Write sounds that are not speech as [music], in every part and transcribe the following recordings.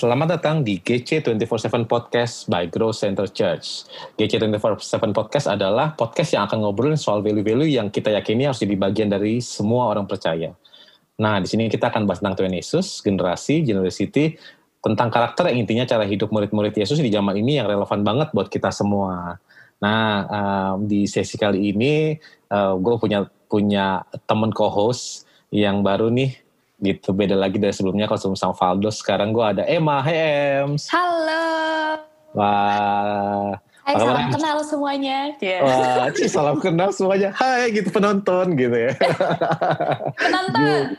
Selamat datang di GC 24/7 Podcast by Grow Center Church. GC 24/7 Podcast adalah podcast yang akan ngobrolin soal value-value yang kita yakini harus jadi bagian dari semua orang percaya. Nah, di sini kita akan bahas tentang Tuhan Yesus, generasi, generosity, tentang karakter yang intinya cara hidup murid-murid Yesus di zaman ini yang relevan banget buat kita semua. Nah, um, di sesi kali ini uh, gue punya punya temen co-host yang baru nih gitu beda lagi dari sebelumnya kalau sebelum sama Valdo. Sekarang gue ada Emma. Hey Ems. Halo. Wah. Hai salam kenal semuanya. Yeah. wah cie, salam kenal semuanya. Hai gitu penonton gitu ya. Penonton. [laughs]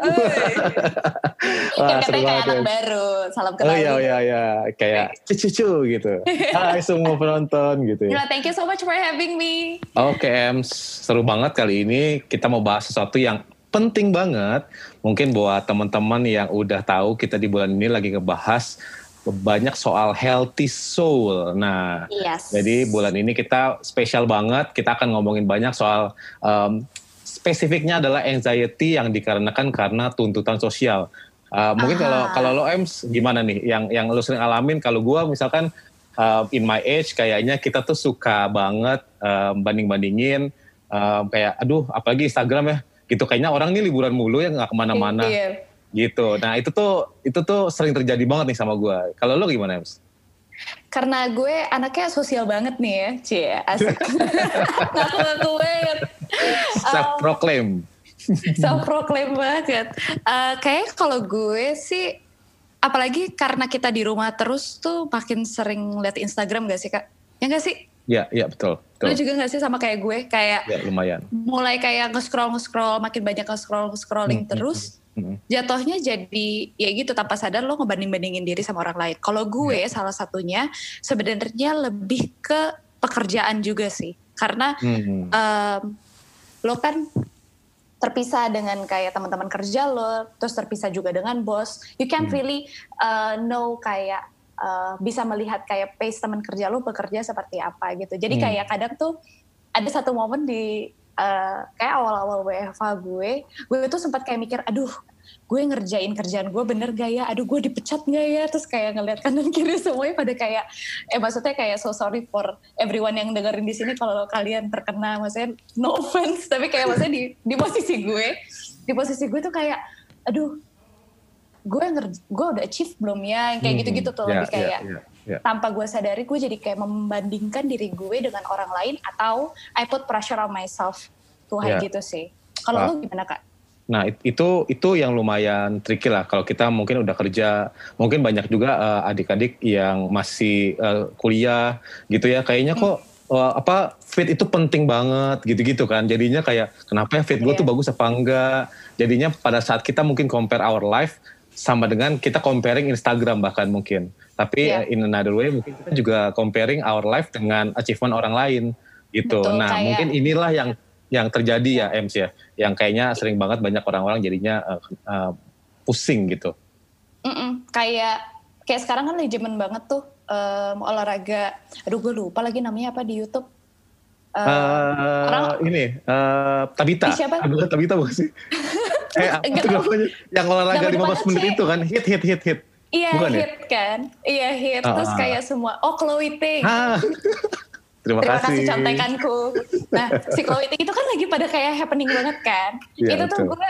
Wah, katanya kayak anak baru. Salam kenal oh iya iya. Iya. kayak cucu gitu. Hai semua penonton gitu ya. Thank you so much for having me. Oke okay, Ems. Seru banget kali ini kita mau bahas sesuatu yang penting banget mungkin buat teman-teman yang udah tahu kita di bulan ini lagi ngebahas banyak soal healthy soul. Nah, yes. jadi bulan ini kita spesial banget. Kita akan ngomongin banyak soal um, spesifiknya adalah anxiety yang dikarenakan karena tuntutan sosial. Uh, mungkin kalau kalau lo Ems gimana nih? Yang yang lo sering alamin kalau gue misalkan uh, in my age kayaknya kita tuh suka banget uh, banding-bandingin uh, kayak aduh apalagi Instagram ya gitu kayaknya orang ini liburan mulu ya nggak ke mana-mana iya. gitu nah itu tuh itu tuh sering terjadi banget nih sama gue kalau lo gimana Ems? Karena gue anaknya sosial banget nih ya, cie asik. [laughs] Ngaku-ngaku banget. Self proclaim. Self proclaim banget. Uh, kayak kalau gue sih, apalagi karena kita di rumah terus tuh makin sering lihat Instagram gak sih kak? Ya gak sih? Iya, iya betul, betul. Lu juga gak sih sama kayak gue? Kayak ya, lumayan. Mulai kayak nge-scroll, nge-scroll, makin banyak nge-scroll, nge-scrolling hmm, terus. Hmm, hmm. Jatuhnya jadi ya gitu tanpa sadar lo ngebanding-bandingin diri sama orang lain. Kalau gue ya. salah satunya sebenarnya lebih ke pekerjaan juga sih. Karena hmm. um, lo kan terpisah dengan kayak teman-teman kerja lo, terus terpisah juga dengan bos. You can't hmm. really uh, know kayak uh, bisa melihat kayak pace teman kerja lu bekerja seperti apa gitu. Jadi hmm. kayak kadang tuh ada satu momen di uh, kayak awal-awal WFH gue, gue tuh sempat kayak mikir, aduh gue ngerjain kerjaan gue bener gak ya, aduh gue dipecat gak ya, terus kayak ngeliat kanan [laughs] kiri semuanya pada kayak, eh maksudnya kayak so sorry for everyone yang dengerin di sini kalau kalian terkena, maksudnya no offense, [laughs] tapi kayak maksudnya di, di posisi gue, di posisi gue tuh kayak, aduh gue gue udah achieve belum ya kayak hmm, gitu-gitu tuh yeah, lebih kayak yeah, yeah, yeah. tanpa gue sadari gue jadi kayak membandingkan diri gue dengan orang lain atau I put pressure on myself Tuhan yeah. gitu sih kalau uh, lu gimana kak? Nah itu itu yang lumayan tricky lah kalau kita mungkin udah kerja mungkin banyak juga uh, adik-adik yang masih uh, kuliah gitu ya kayaknya kok uh, apa fit itu penting banget gitu-gitu kan jadinya kayak kenapa ya fit gue yeah. tuh bagus apa enggak jadinya pada saat kita mungkin compare our life sama dengan kita comparing Instagram bahkan mungkin. Tapi yeah. in another way mungkin kita juga comparing our life dengan achievement orang lain gitu. Betul, nah, kayak... mungkin inilah yang yang terjadi ya Ems ya, yang kayaknya sering banget banyak orang-orang jadinya uh, uh, pusing gitu. Mm -mm, kayak kayak sekarang kan legend banget tuh um, olahraga. Aduh gue lupa lagi namanya apa di YouTube. Uh, uh, orang, ini uh, Tabita. Siapa? Tabita bukan sih? [laughs] eh, apa namanya? Yang olahraga 15 menit itu kan hit hit hit hit. Iya Bukan ya? hit ya? kan, iya hit. Ah, Terus ah, kayak semua, oh Chloe Ting. Ah. [laughs] Terima, Terima kasih. kasih contekanku. Nah, si Chloe Ting itu kan lagi pada kayak happening banget kan. Ya, itu betul. tuh gue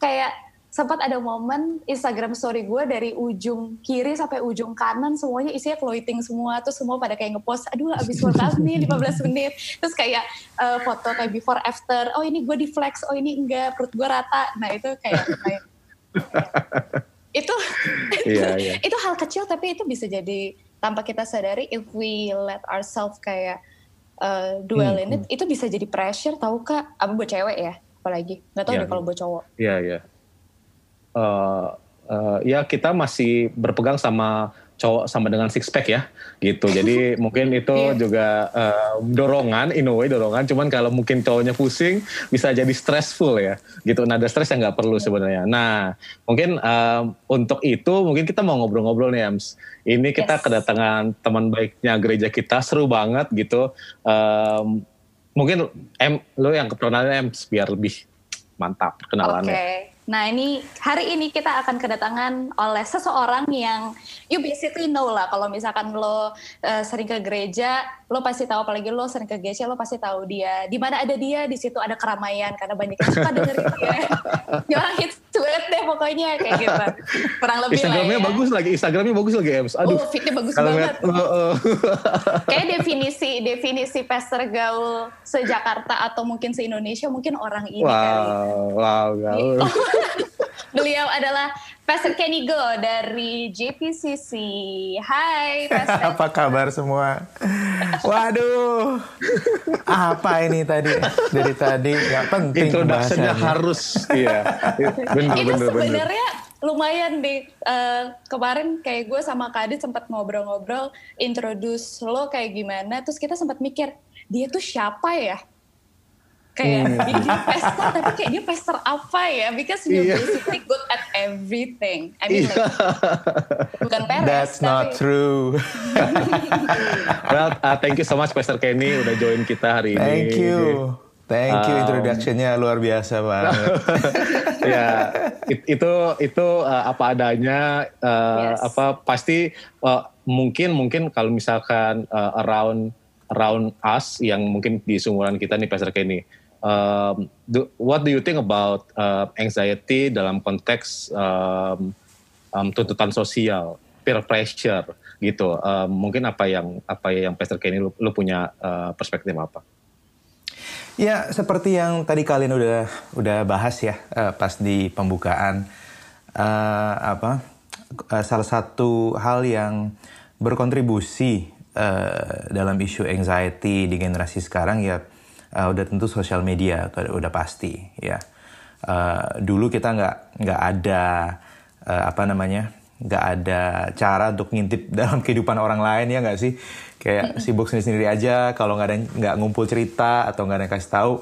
kayak sempat ada momen Instagram story gue dari ujung kiri sampai ujung kanan semuanya isinya clothing semua. Terus semua pada kayak ngepost aduh abis workout nih 15 menit. Terus kayak uh, foto kayak before after. Oh ini gue di flex. Oh ini enggak. Perut gue rata. Nah itu kayak, kayak [laughs] itu iya, iya. itu hal kecil tapi itu bisa jadi tanpa kita sadari if we let ourselves kayak uh, dwell hmm, in it hmm. itu bisa jadi pressure tahu kak? Apa buat cewek ya apalagi. Nggak tahu yeah, deh kalau buat cowok. Iya yeah, iya. yeah uh, uh, ya kita masih berpegang sama cowok sama dengan six pack ya gitu. Jadi [laughs] mungkin itu yeah. juga uh, dorongan in a way dorongan. Cuman kalau mungkin cowoknya pusing bisa jadi stressful ya gitu. Nah ada stress yang nggak perlu sebenarnya. Nah mungkin uh, untuk itu mungkin kita mau ngobrol-ngobrol nih Ems. Ini kita yes. kedatangan teman baiknya gereja kita. Seru banget gitu. Um, mungkin em lo yang keperkenalan Ems biar lebih mantap kenalannya okay Nah ini hari ini kita akan kedatangan oleh seseorang yang you basically know lah kalau misalkan lo uh, sering ke gereja, lo pasti tahu apalagi lo sering ke gereja lo pasti tahu dia. Di mana ada dia di situ ada keramaian karena banyak yang suka dengerin dia. [laughs] dia orang hits banget deh pokoknya kayak gitu. [laughs] Kurang lebih Instagramnya lah ya. bagus lagi, Instagramnya bagus lagi Ems. Aduh. Oh, fitnya bagus banget. Uh, uh. [laughs] Kayak definisi definisi pastor gaul se-Jakarta atau mungkin se-Indonesia mungkin orang ini wow, kali. Wow, gaul. Beliau adalah Pastor Kenny Go dari JPCC. Hai, [laughs] Pastor. Apa kabar semua? Waduh, apa ini tadi? Dari tadi nggak penting Introduction-nya harus, iya. Bener, Itu bener, bener. sebenarnya lumayan deh. Eh, kemarin kayak gue sama Kadit sempat ngobrol-ngobrol, introduce lo kayak gimana. Terus kita sempat mikir, dia tuh siapa ya? Kayak Hmm. dia, dia pastor, tapi kayak dia pastor apa ya? Because you're Iya. basically good at everything. I mean, Iya. like, bukan peres, That's not tapi true. [laughs] Well, uh, thank you so much Pastor Kenny udah join kita hari ini. Thank you. Thank you Um, introduction-nya luar biasa banget. [laughs] ya it- itu itu uh, apa adanya uh, Yes. apa pasti uh, mungkin mungkin kalau misalkan uh, around around us yang mungkin di sumuran kita nih Pastor Kenny um, do- what do you think about uh, anxiety dalam konteks um, um, tuntutan sosial? Peer pressure gitu. Um, mungkin apa yang apa yang Pastor Kenny lu, lu punya uh, perspektif apa? Ya, seperti yang tadi kalian udah udah bahas ya eh, pas di pembukaan Eh, apa eh, salah satu hal yang berkontribusi eh, dalam isu anxiety di generasi sekarang ya eh, udah tentu sosial media udah, pasti ya. Eh, dulu kita nggak nggak ada eh, apa namanya nggak ada cara untuk ngintip [laughs] dalam kehidupan orang lain ya nggak sih? Kayak sibuk sendiri-sendiri aja kalau nggak ada nggak ngumpul cerita atau nggak ada yang kasih tahu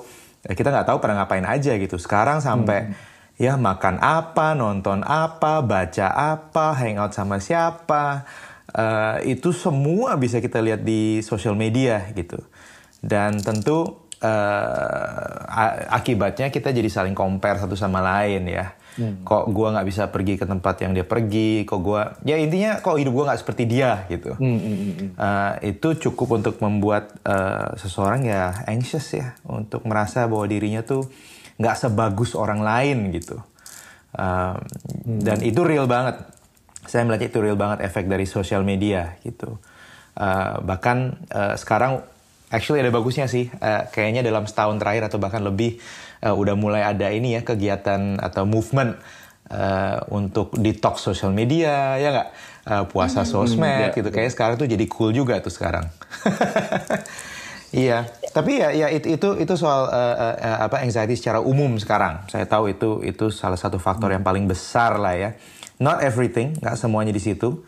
ya kita nggak tahu pernah ngapain aja gitu. Sekarang sampai ya makan apa nonton apa baca apa hangout sama siapa eh, itu semua bisa kita lihat di sosial media gitu. Dan tentu a- akibatnya kita jadi saling compare satu sama lain ya. Kok gua nggak bisa pergi ke tempat yang dia pergi kok gua ya intinya kok hidup gua nggak seperti dia gitu. Eh, itu cukup untuk membuat eh, seseorang ya anxious ya untuk merasa bahwa dirinya tuh nggak sebagus orang lain gitu. Eh, dan itu real banget. Saya melihat itu real banget efek dari sosial media gitu. Eh, bahkan eh, sekarang actually ada bagusnya sih. Eh, kayaknya dalam setahun terakhir atau bahkan lebih eh, udah mulai ada ini ya kegiatan atau movement eh, untuk detox sosial media ya nggak? Eh, puasa sosmed ya, gitu. Kayak sekarang tuh jadi cool juga tuh sekarang. [laughs] Iya, tapi ya, ya itu itu itu soal eh, eh, apa anxiety secara umum sekarang. Saya tahu itu itu salah satu faktor yang paling besar lah ya. Not everything, nggak semuanya di situ.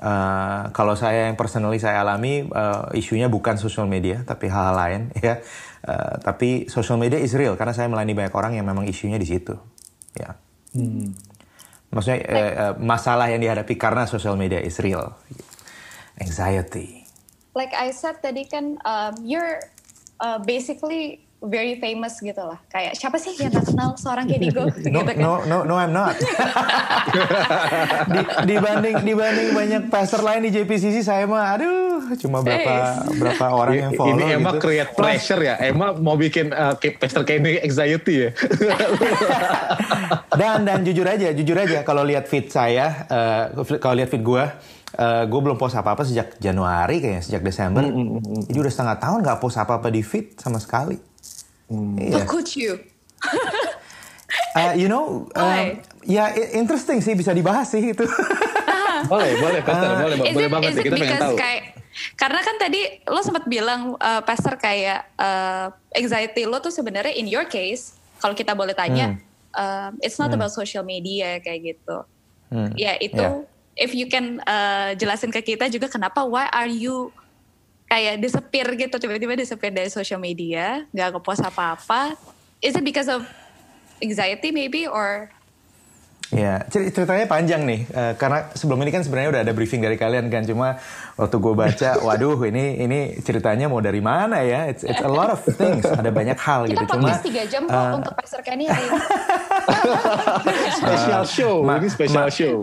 Eh, kalau saya yang personally saya alami eh, isunya bukan social media, tapi hal-hal lain [laughs] ya. Eh, tapi social media is real karena saya melayani banyak orang yang memang isunya di situ. Ya. Maksudnya eh, eh, masalah yang dihadapi karena social media is real. Anxiety. like I said tadi kan um, you're uh, basically very famous gitu lah. Kayak siapa sih yang tak kenal seorang Kenny Go [laughs] No, gitu kan. no, no, no, I'm not. [laughs] Di- dibanding dibanding banyak pastor lain di JPCC saya mah, aduh, cuma berapa berapa orang yang follow ini Emma gitu. create pressure ya Emma mau bikin uh, Pastor Kenny anxiety ya [laughs] dan dan jujur aja, jujur aja kalau lihat feed saya, eh, kalau lihat feed gue, gue belum post apa-apa sejak Januari kayaknya, sejak Desember. Jadi udah setengah tahun nggak post apa-apa di feed sama sekali. Iya. Look at you. [laughs] Uh, you know, um, Why? ya i- interesting sih bisa dibahas sih itu. [laughs] boleh boleh Pastor boleh Is boleh it- banget is sih it kita pengen because tahu kayak karena kan tadi lo sempat bilang uh, pastor kayak uh, anxiety lo tuh sebenarnya in your case kalau kita boleh tanya um, it's not about social media kayak gitu. Hmm. Ya itu Ya. if you can uh, jelasin ke kita juga kenapa why are you kayak disappear gitu tiba-tiba disappear dari social media nggak ngepost apa-apa is it because of anxiety maybe or Ya, ceritanya panjang nih, uh, karena sebelum ini kan sebenarnya udah ada briefing dari kalian kan, cuma waktu gue baca, [laughs] waduh ini ini ceritanya mau dari mana ya? It's, it's a lot of things, ada banyak hal Kita gitu. Cuma tiga jam kok uh, untuk Pastor Kenny hari ini. [laughs] special show, ini special show.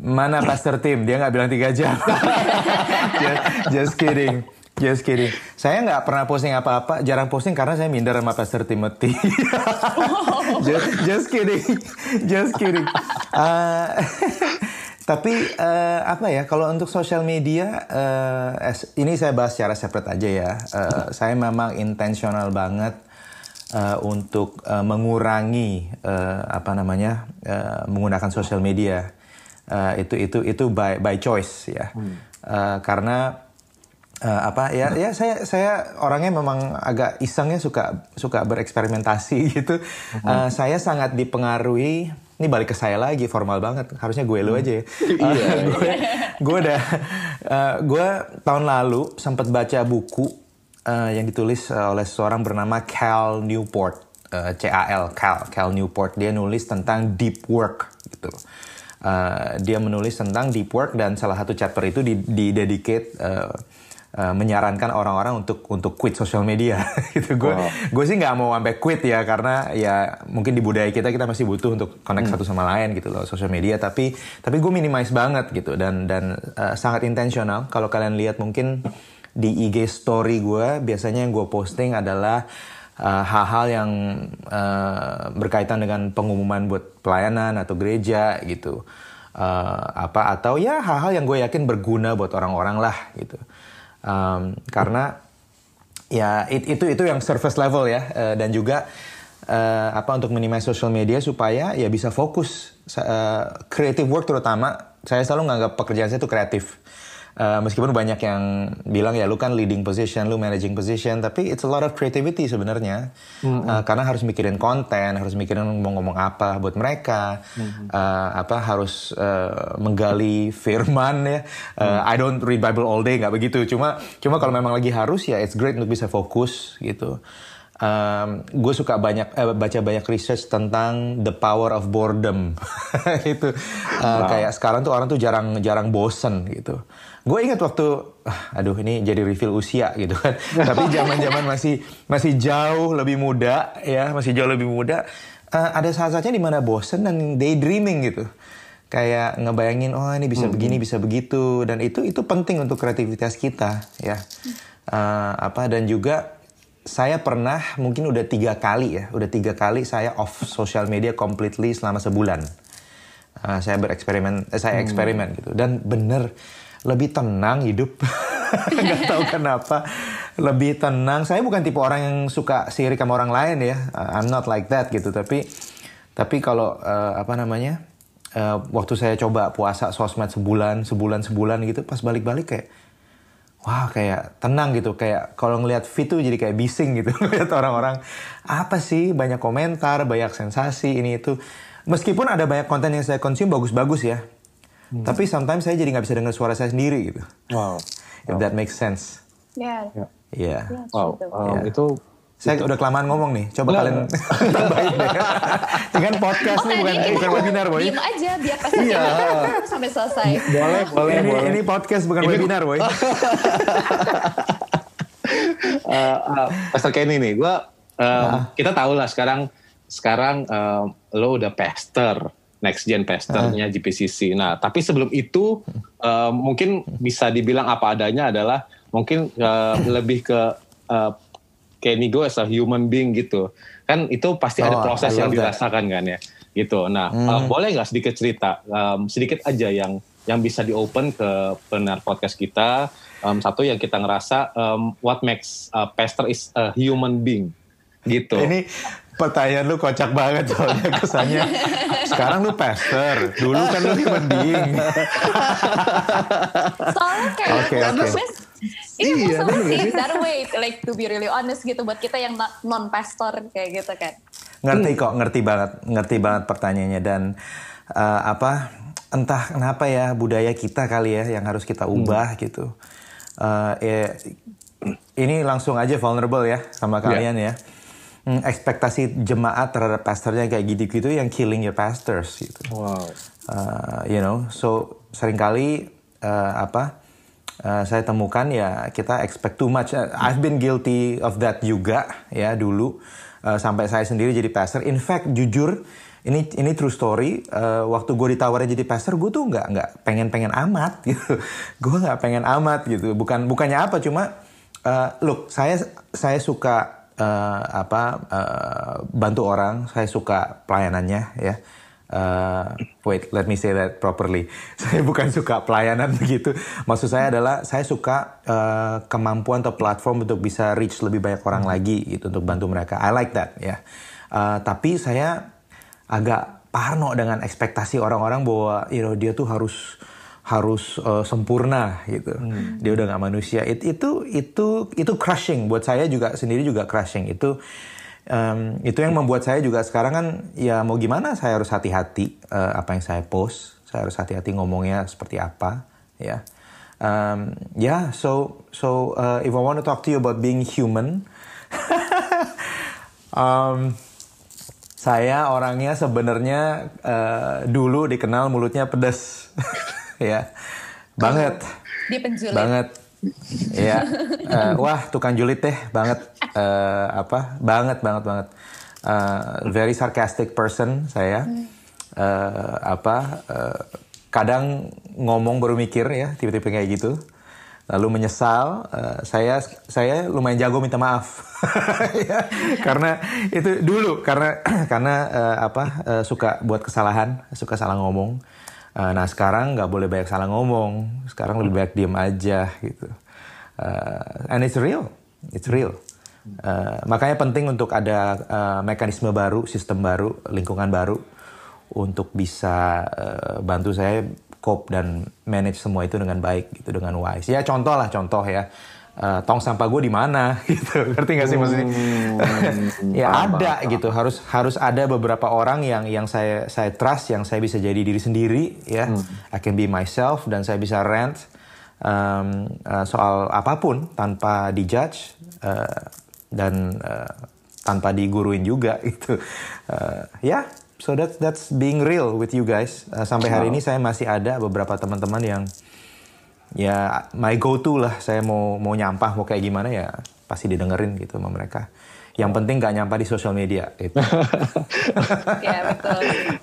Mana Pastor Tim? Dia nggak bilang tiga jam. [laughs] just, just kidding. Just kidding. Saya nggak pernah posting apa-apa, jarang posting karena saya minder sama Pastor Timothy. [laughs] just, just kidding, just kidding. Uh, [laughs] tapi uh, apa ya? Kalau untuk sosial media, uh, ini saya bahas secara separate aja ya. Uh, saya memang intensional banget uh, untuk uh, mengurangi uh, apa namanya uh, menggunakan sosial media. Uh, itu itu itu by by choice ya. Hmm. Uh, karena uh, apa ya ya saya saya orangnya memang agak isengnya suka suka bereksperimentasi [laughs] gitu. Uh, saya sangat dipengaruhi ini balik ke saya lagi formal banget harusnya gue lu aja ya. Uh, [laughs] gue gue udah uh, gue tahun lalu sempat baca buku uh, yang ditulis uh, oleh seorang bernama Cal Newport uh, C A L Cal Cal Newport dia nulis tentang deep work gitu. Uh, dia menulis tentang deep work dan salah satu chapter itu di, di dedicate uh, uh, menyarankan orang-orang untuk untuk quit sosial media [laughs] gitu gue wow. gue sih nggak mau sampai quit ya karena ya mungkin di budaya kita kita masih butuh untuk connect hmm. satu sama lain gitu loh sosial media tapi tapi gue minimize banget gitu dan dan uh, sangat intensional kalau kalian lihat mungkin di IG story gue biasanya yang gue posting adalah hal-hal uh, yang uh, berkaitan dengan pengumuman buat pelayanan atau gereja gitu. Uh, apa atau ya hal-hal yang gue yakin berguna buat orang-orang lah gitu. Um, karena ya it, itu itu yang surface level ya. Uh, dan juga uh, apa untuk minimize social media supaya ya bisa fokus uh, creative work terutama. Saya selalu menganggap pekerjaan saya itu kreatif Uh, meskipun banyak yang bilang ya lu kan leading position, lu managing position, tapi it's a lot of creativity sebenarnya. Mm-hmm. Uh, karena harus mikirin konten, harus mikirin mau ngomong apa buat mereka, mm-hmm. uh, apa harus uh, menggali firman ya. Uh, mm. I don't read Bible all day nggak begitu. Cuma cuma kalau memang lagi harus ya it's great untuk bisa fokus gitu. Um, gue suka banyak eh, baca banyak research tentang the power of boredom. [laughs] Itu uh, wow. kayak sekarang tuh orang tuh jarang jarang bosen gitu. Gue ingat waktu ah, aduh ini jadi reveal usia gitu kan. [laughs] Tapi zaman zaman masih masih jauh lebih muda ya masih jauh lebih muda uh, ada saat-saatnya di mana bosen dan daydreaming gitu. Kayak ngebayangin oh ini bisa hmm. begini bisa begitu. Dan itu itu penting untuk kreativitas kita ya. Uh, apa dan juga saya pernah mungkin udah tiga kali ya udah tiga kali saya off social media completely selama sebulan uh, saya bereksperimen eh, saya hmm. eksperimen gitu dan bener lebih tenang hidup. [laughs] nggak [laughs] tahu kenapa lebih tenang. Saya bukan tipe orang yang suka sirik sama orang lain ya. Uh, I'm not like that gitu. Tapi tapi kalau uh, apa namanya uh, waktu saya coba puasa sosmed sebulan sebulan sebulan gitu pas balik-balik kayak wah kayak tenang gitu kayak kalau ngelihat feed tuh jadi kayak bising gitu [laughs] ngeliat orang-orang apa sih banyak komentar banyak sensasi ini itu meskipun ada banyak konten yang saya konsum bagus-bagus ya Hmm. Tapi sometimes saya jadi nggak bisa dengar suara saya sendiri gitu. Wow. If wow. that makes sense. Yeah. Iya. Yeah. yeah. Wow. Um, yeah. Itu saya itu. udah kelamaan ngomong nih. Coba kalian [laughs] tambahin deh. Ini kan podcast oh, nih bukan bukan webinar, boy. Diam aja biar pasti iya. [laughs] sampai selesai. Boleh, boleh, ini, boleh. Ini podcast bukan ini... webinar, boy. [laughs] uh, uh, Pastor Kenny nih, gua uh, nah. kita tahu lah sekarang sekarang uh, lo udah pastor next gen pasternya uh. GPCC. Nah, tapi sebelum itu uh, mungkin bisa dibilang apa adanya adalah mungkin uh, lebih ke uh, Kenny Go as a human being gitu. Kan itu pasti oh, ada proses yang dirasakan kan ya. Gitu. Nah, hmm. uh, boleh nggak sedikit cerita um, sedikit aja yang yang bisa di open ke pendengar podcast kita. Um, satu yang kita ngerasa um, what makes a pastor is a human being gitu. Ini pertanyaan lu kocak banget soalnya kesannya. Sekarang lu pastor, dulu kan lu human being. soalnya kayak okay, okay. Ini iya, sih that way, like to be really honest gitu buat kita yang non pastor kayak gitu kan. Ngerti kok, ngerti banget, ngerti banget pertanyaannya dan uh, apa entah kenapa ya budaya kita kali ya yang harus kita ubah hmm. gitu. Uh, ya, ini langsung aja vulnerable ya sama iya. kalian yeah. ya hmm, ekspektasi jemaat terhadap pastornya kayak gitu-gitu yang killing your pastors gitu. Wow. Uh, you know, so sering kali uh, apa uh, saya temukan ya kita expect too much. Uh, I've been guilty of that juga ya dulu uh, sampai saya sendiri jadi pastor. In fact, jujur ini ini true story. Uh, waktu gue ditawarin jadi pastor, gue tuh nggak nggak pengen pengen amat [laughs] gitu. gue nggak pengen amat gitu. Bukan bukannya apa, cuma uh, look saya saya suka uh, apa uh, bantu orang, saya suka pelayanannya ya. Uh, wait, let me say that properly. [laughs] Saya bukan suka pelayanan [laughs] begitu. Maksud saya adalah saya suka uh, kemampuan atau platform untuk bisa reach lebih banyak orang lagi gitu untuk bantu mereka. I like that ya. Uh, tapi saya agak parno dengan ekspektasi orang-orang bahwa you know dia tuh harus harus uh, sempurna gitu. Hmm. Dia udah nggak manusia. It, itu itu itu crushing buat saya juga sendiri juga crushing. Itu um, itu yang membuat saya juga sekarang kan ya mau gimana saya harus hati-hati uh, apa yang saya post. Saya harus hati-hati ngomongnya seperti apa ya. Um, yeah, so so uh, if I want to talk to you about being human, [laughs] um, saya orangnya sebenarnya uh, dulu dikenal mulutnya pedas, [laughs] ya, banget. Dia penjulit. Banget. Ya, uh, wah tukang julid deh, banget. Uh, apa? Banget, banget, banget. Uh, very sarcastic person saya. Uh, apa? Uh, kadang ngomong baru mikir ya, tiba-tiba kayak gitu lalu menyesal uh, saya saya lumayan jago minta maaf [laughs] ya, karena itu dulu karena [clears throat] karena uh, apa uh, suka buat kesalahan suka salah ngomong uh, nah sekarang nggak boleh banyak salah ngomong sekarang lebih banyak diem aja gitu uh, and it's real it's real uh, makanya penting untuk ada uh, mekanisme baru sistem baru lingkungan baru untuk bisa uh, bantu saya cope dan manage semua itu dengan baik gitu dengan wise. Ya contoh lah contoh ya. Uh, tong sampah gue di mana? [laughs] Gitu. Ngerti gak sih maksudnya? Hmm, [laughs] ya paham, ada paham. gitu. harus harus ada beberapa orang yang yang saya saya trust yang saya bisa jadi diri sendiri ya. Hmm. I can be myself dan saya bisa rant um, uh, soal apa pun tanpa dijudge uh, dan uh, tanpa diguruin juga [laughs] gitu. Uh, ya so that's that's being real with you guys. Uh, sampai hari ini saya masih ada beberapa teman-teman yang ya my go to lah. Saya mau mau nyampah mau kayak gimana ya pasti didengerin gitu sama mereka. Yang penting gak nyampah di sosial media. Gitu. [laughs] ya betul.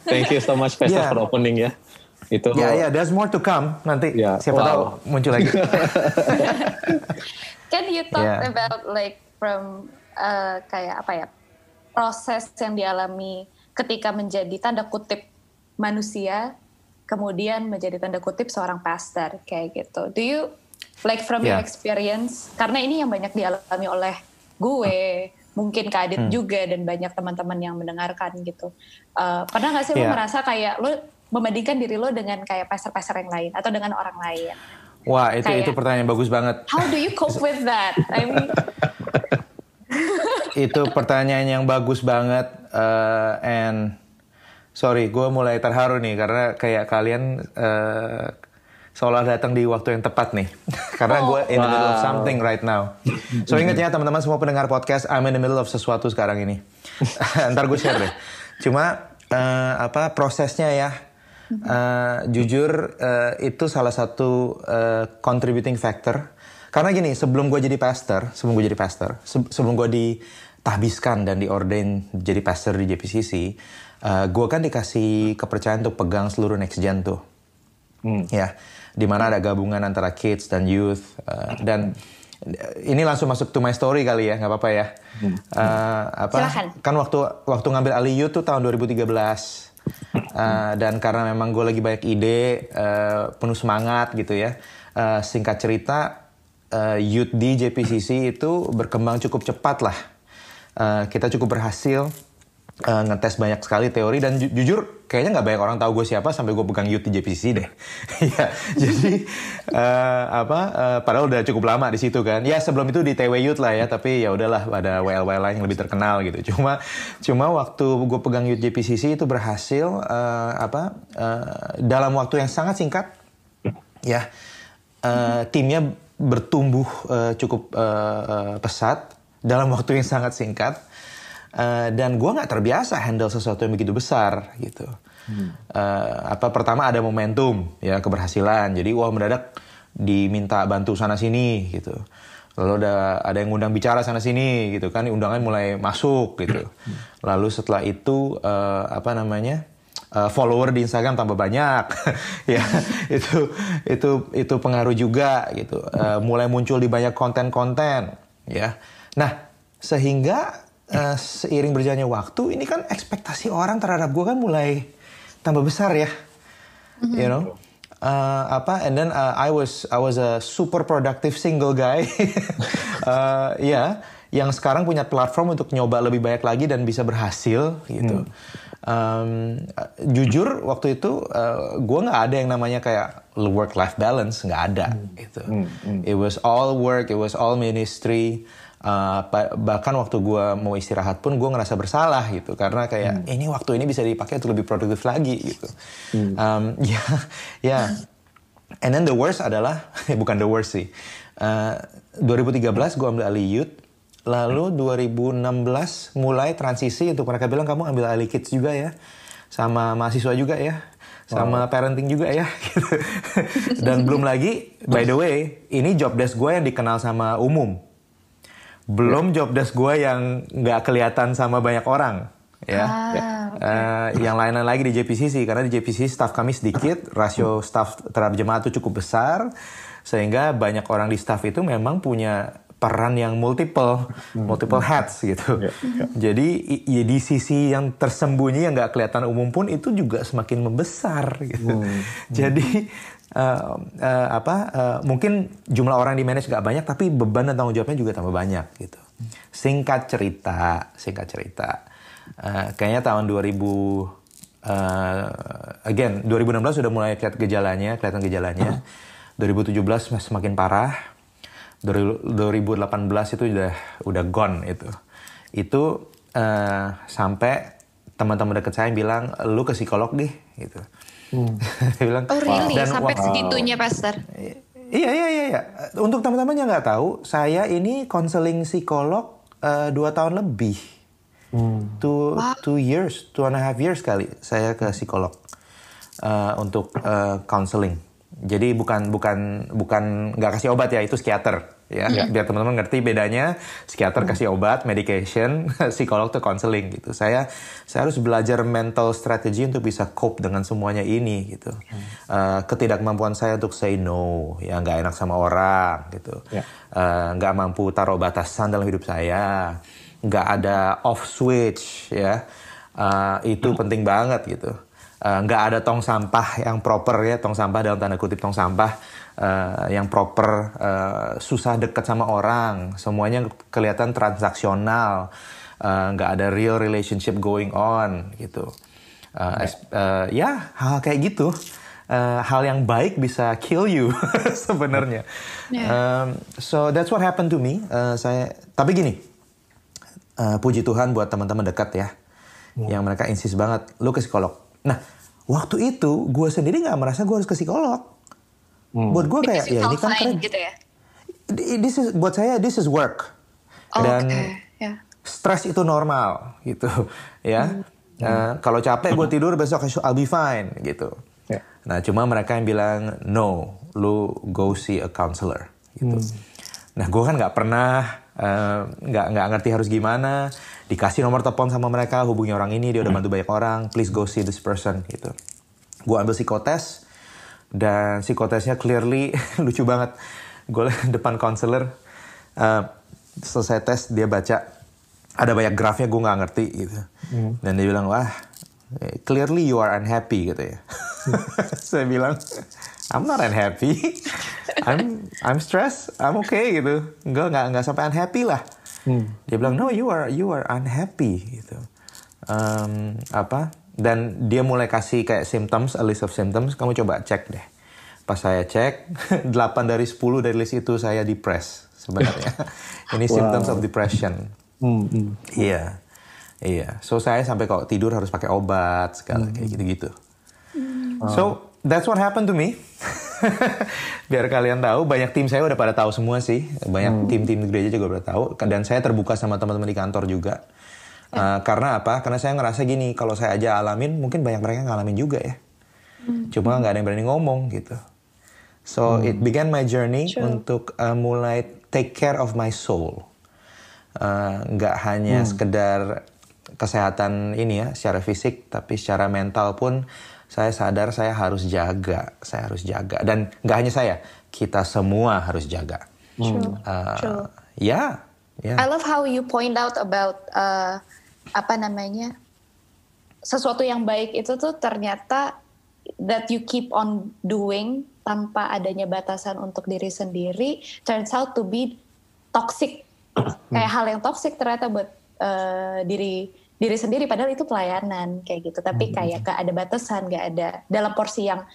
Thank you so much Pesta yeah. for opening ya. Itu. Ya yeah, ya, yeah, there's more to come nanti. Yeah. Siapa wow. tahu muncul lagi. [laughs] Can you talk yeah. about like from uh, kayak apa ya proses yang dialami ketika menjadi tanda kutip manusia, kemudian menjadi tanda kutip seorang pastor kayak gitu. Do you like from yeah. your experience? Karena ini yang banyak dialami oleh gue, mungkin Kak Adit hmm. juga dan banyak teman-teman yang mendengarkan gitu. Uh, pernah nggak sih yeah. lo merasa kayak lo membandingkan diri lo dengan kayak pastor-pastor yang lain atau dengan orang lain? Wah itu kayak, itu pertanyaan yang bagus banget. How do you cope with that? I mean, [laughs] itu pertanyaan yang bagus banget uh, and sorry gue mulai terharu nih karena kayak kalian uh, seolah datang di waktu yang tepat nih. [laughs] Karena gue in the middle of something right now. So [laughs] ingat ya teman-teman semua pendengar podcast I'm in the middle of sesuatu sekarang ini. [laughs] Ntar gue share deh. Cuma uh, apa prosesnya ya. Uh, jujur uh, itu salah satu uh, contributing factor. Karena gini, sebelum gue jadi pastor, sebelum gue jadi pastor, sebelum gue ditahbiskan dan diordain jadi pastor di JPCC, uh, eh, gue kan dikasih kepercayaan untuk pegang seluruh next gen tuh. Hmm. Ya, di mana ada gabungan antara kids dan youth uh, dan ini langsung masuk to my story kali ya, nggak apa-apa ya. Hmm. Uh, apa? Silahkan. Kan waktu waktu ngambil alih youth tuh tahun 2013. Uh, dan karena memang gue lagi banyak ide, uh, penuh semangat gitu ya. Uh, singkat cerita, uh, youth di JPCC itu berkembang cukup cepat lah. Uh, kita cukup berhasil uh, ngetes banyak sekali teori dan ju jujur kayaknya nggak banyak orang tahu gue siapa sampai gue pegang youth di JPCC deh. [laughs] ya, jadi uh, apa? Uh, padahal udah cukup lama di situ kan. Ya sebelum itu di TW Youth lah ya, tapi ya udahlah ada WL-WL lain yang lebih terkenal gitu. Cuma cuma waktu gue pegang youth JPCC itu berhasil uh, apa? Uh, dalam waktu yang sangat singkat ya uh, timnya bertumbuh uh, cukup uh, pesat dalam waktu yang sangat singkat uh, dan gue nggak terbiasa handle sesuatu yang begitu besar gitu. Hmm. Uh, apa pertama ada momentum ya keberhasilan. Jadi wah mendadak diminta bantu sana sini gitu. Lalu ada ada yang undang bicara sana sini gitu kan, undangan mulai masuk gitu. Lalu setelah itu uh, apa namanya? Uh, follower di Instagram tambah banyak [laughs] ya itu itu itu pengaruh juga gitu uh, mulai muncul di banyak konten-konten ya nah sehingga uh, seiring berjalannya waktu ini kan ekspektasi orang terhadap gue kan mulai tambah besar ya mm-hmm. you know uh, apa and then uh, I was I was a super productive single guy uh, [laughs] ya yeah, yang sekarang punya platform untuk nyoba lebih banyak lagi dan bisa berhasil gitu. Hmm. Um, jujur waktu itu uh, gue nggak ada yang namanya kayak work life balance nggak ada hmm. gitu. Hmm. Hmm. It was all work, it was all ministry. Uh, bahkan waktu gue mau istirahat pun gue ngerasa bersalah gitu. Karena kayak hmm. ini waktu ini bisa dipakai untuk lebih produktif lagi gitu. Hmm. um, [laughs] ya ya. And then the worst adalah [laughs] bukan the worst sih. Uh, 2013 gue ambil alih youth. Lalu 2016 mulai transisi untuk mereka bilang kamu ambil alih kids juga ya. Sama mahasiswa juga ya. Sama wow. parenting juga ya. [laughs] Dan belum lagi by the way ini job desk gue yang dikenal sama umum belum job desk gue yang nggak kelihatan sama banyak orang ya. Ah, okay. uh, yang lain-lain lagi di JPCC karena di JPCC staff kami sedikit, rasio staff terhadap jemaat itu cukup besar sehingga banyak orang di staff itu memang punya peran yang multiple, hmm. multiple hats gitu. Yeah, yeah. Jadi ya di sisi yang tersembunyi yang nggak kelihatan umum pun itu juga semakin membesar gitu. Hmm. Jadi uh, uh, apa uh, mungkin jumlah orang di manage nggak banyak tapi beban dan tanggung jawabnya juga tambah banyak gitu. Singkat cerita, singkat cerita, uh, kayaknya tahun 2000 uh, again 2016 sudah mulai kelihatan gejalanya, kelihatan gejalanya. 2017 semakin parah. 2018 itu udah udah gone itu. Itu uh, sampai teman-teman deket saya bilang lu ke psikolog deh gitu Hmm. [laughs] bilang, oh really? Dan Sampai wow. segitunya, Pastor? Iya, iya, iya. iya. Untuk teman-teman yang nggak tahu, saya ini konseling psikolog uh, dua tahun lebih. Hmm. Two, wow. two years, two and a half years kali saya ke psikolog uh, untuk uh, counseling. Jadi bukan bukan bukan nggak kasih obat ya, itu psikiater ya yeah. biar teman-teman ngerti bedanya psikiater hmm. kasih obat medication [laughs] psikolog tuh counseling gitu saya saya harus belajar mental strategy untuk bisa cope dengan semuanya ini gitu uh, ketidakmampuan saya untuk say no ya nggak enak sama orang gitu yeah. uh, nggak mampu taruh batasan dalam hidup saya nggak ada off switch ya uh, itu hmm. penting banget gitu nggak uh, ada tong sampah yang proper ya tong sampah dalam tanda kutip tong sampah uh, yang proper, uh, susah dekat sama orang, semuanya kelihatan transaksional, eh, nggak uh, ada real relationship going on gitu. Uh, uh, ya hal kayak gitu, uh, hal yang baik bisa kill you [laughs] sebenarnya. Yeah. Um, so that's what happened to me. Uh, saya, tapi gini, uh, puji Tuhan buat teman-teman dekat ya, yeah. yang mereka insist banget, lu ke psikolog. Nah, waktu itu gue sendiri nggak merasa gue harus ke psikolog Hmm. Buat gue kayak ya ini kan keren. Gitu ya? This is buat saya this is work. Oh, Dan okay. yeah. stres itu normal gitu [laughs] ya. Hmm. Uh, kalau capek gue tidur besok I'll be fine gitu. Yeah. Nah cuma mereka yang bilang no, lu go see a counselor gitu. Hmm. Nah gue kan nggak pernah nggak uh, nggak ngerti harus gimana. Dikasih nomor telepon sama mereka, hubungi orang ini, dia udah hmm. bantu banyak orang, please go see this person gitu. Gue ambil psikotes, dan psikotesnya clearly [laughs] lucu banget gue [laughs] depan konselor uh, selesai tes dia baca ada banyak grafnya gue nggak ngerti gitu hmm. dan dia bilang wah clearly you are unhappy gitu ya [laughs] [laughs] saya bilang I'm not unhappy I'm I'm stressed I'm okay gitu enggak nggak nggak sampai unhappy lah hmm. dia bilang no you are you are unhappy gitu um, apa dan dia mulai kasih kayak symptoms, a list of symptoms, kamu coba cek deh. Pas saya cek, [laughs] 8 dari 10 dari list itu saya depres sebenarnya. [laughs] Ini wow. symptoms of depression. Hmm, hmm. Iya. Iya. So saya sampai kalau tidur harus pakai obat segala hmm. kayak gitu-gitu. Hmm. So that's what happened to me. [laughs] Biar kalian tahu, banyak tim saya udah pada tahu semua sih. Banyak tim tim-tim gereja juga udah tahu. Dan saya terbuka sama teman-teman di kantor juga Uh, karena apa? Karena saya ngerasa gini, kalau saya aja alamin, mungkin banyak mereka ngalamin juga ya. Hmm. Cuma nggak ada yang berani ngomong gitu. So hmm. it began my journey True. untuk uh, mulai take care of my soul. Uh, nggak uh, hanya hmm. sekedar kesehatan ini ya, secara fisik, tapi secara mental pun saya sadar saya harus jaga, saya harus jaga. Dan nggak hanya saya, kita semua harus jaga. True. Uh, True. Ya, yeah, yeah. I love how you point out about uh, apa namanya sesuatu yang baik itu tuh ternyata that you keep on doing tanpa adanya batasan untuk diri sendiri turns out to be toxic kayak hal yang toxic ternyata buat uh, diri diri sendiri padahal itu pelayanan kayak gitu tapi hmm. kayak gak ada batasan gak ada dalam porsi yang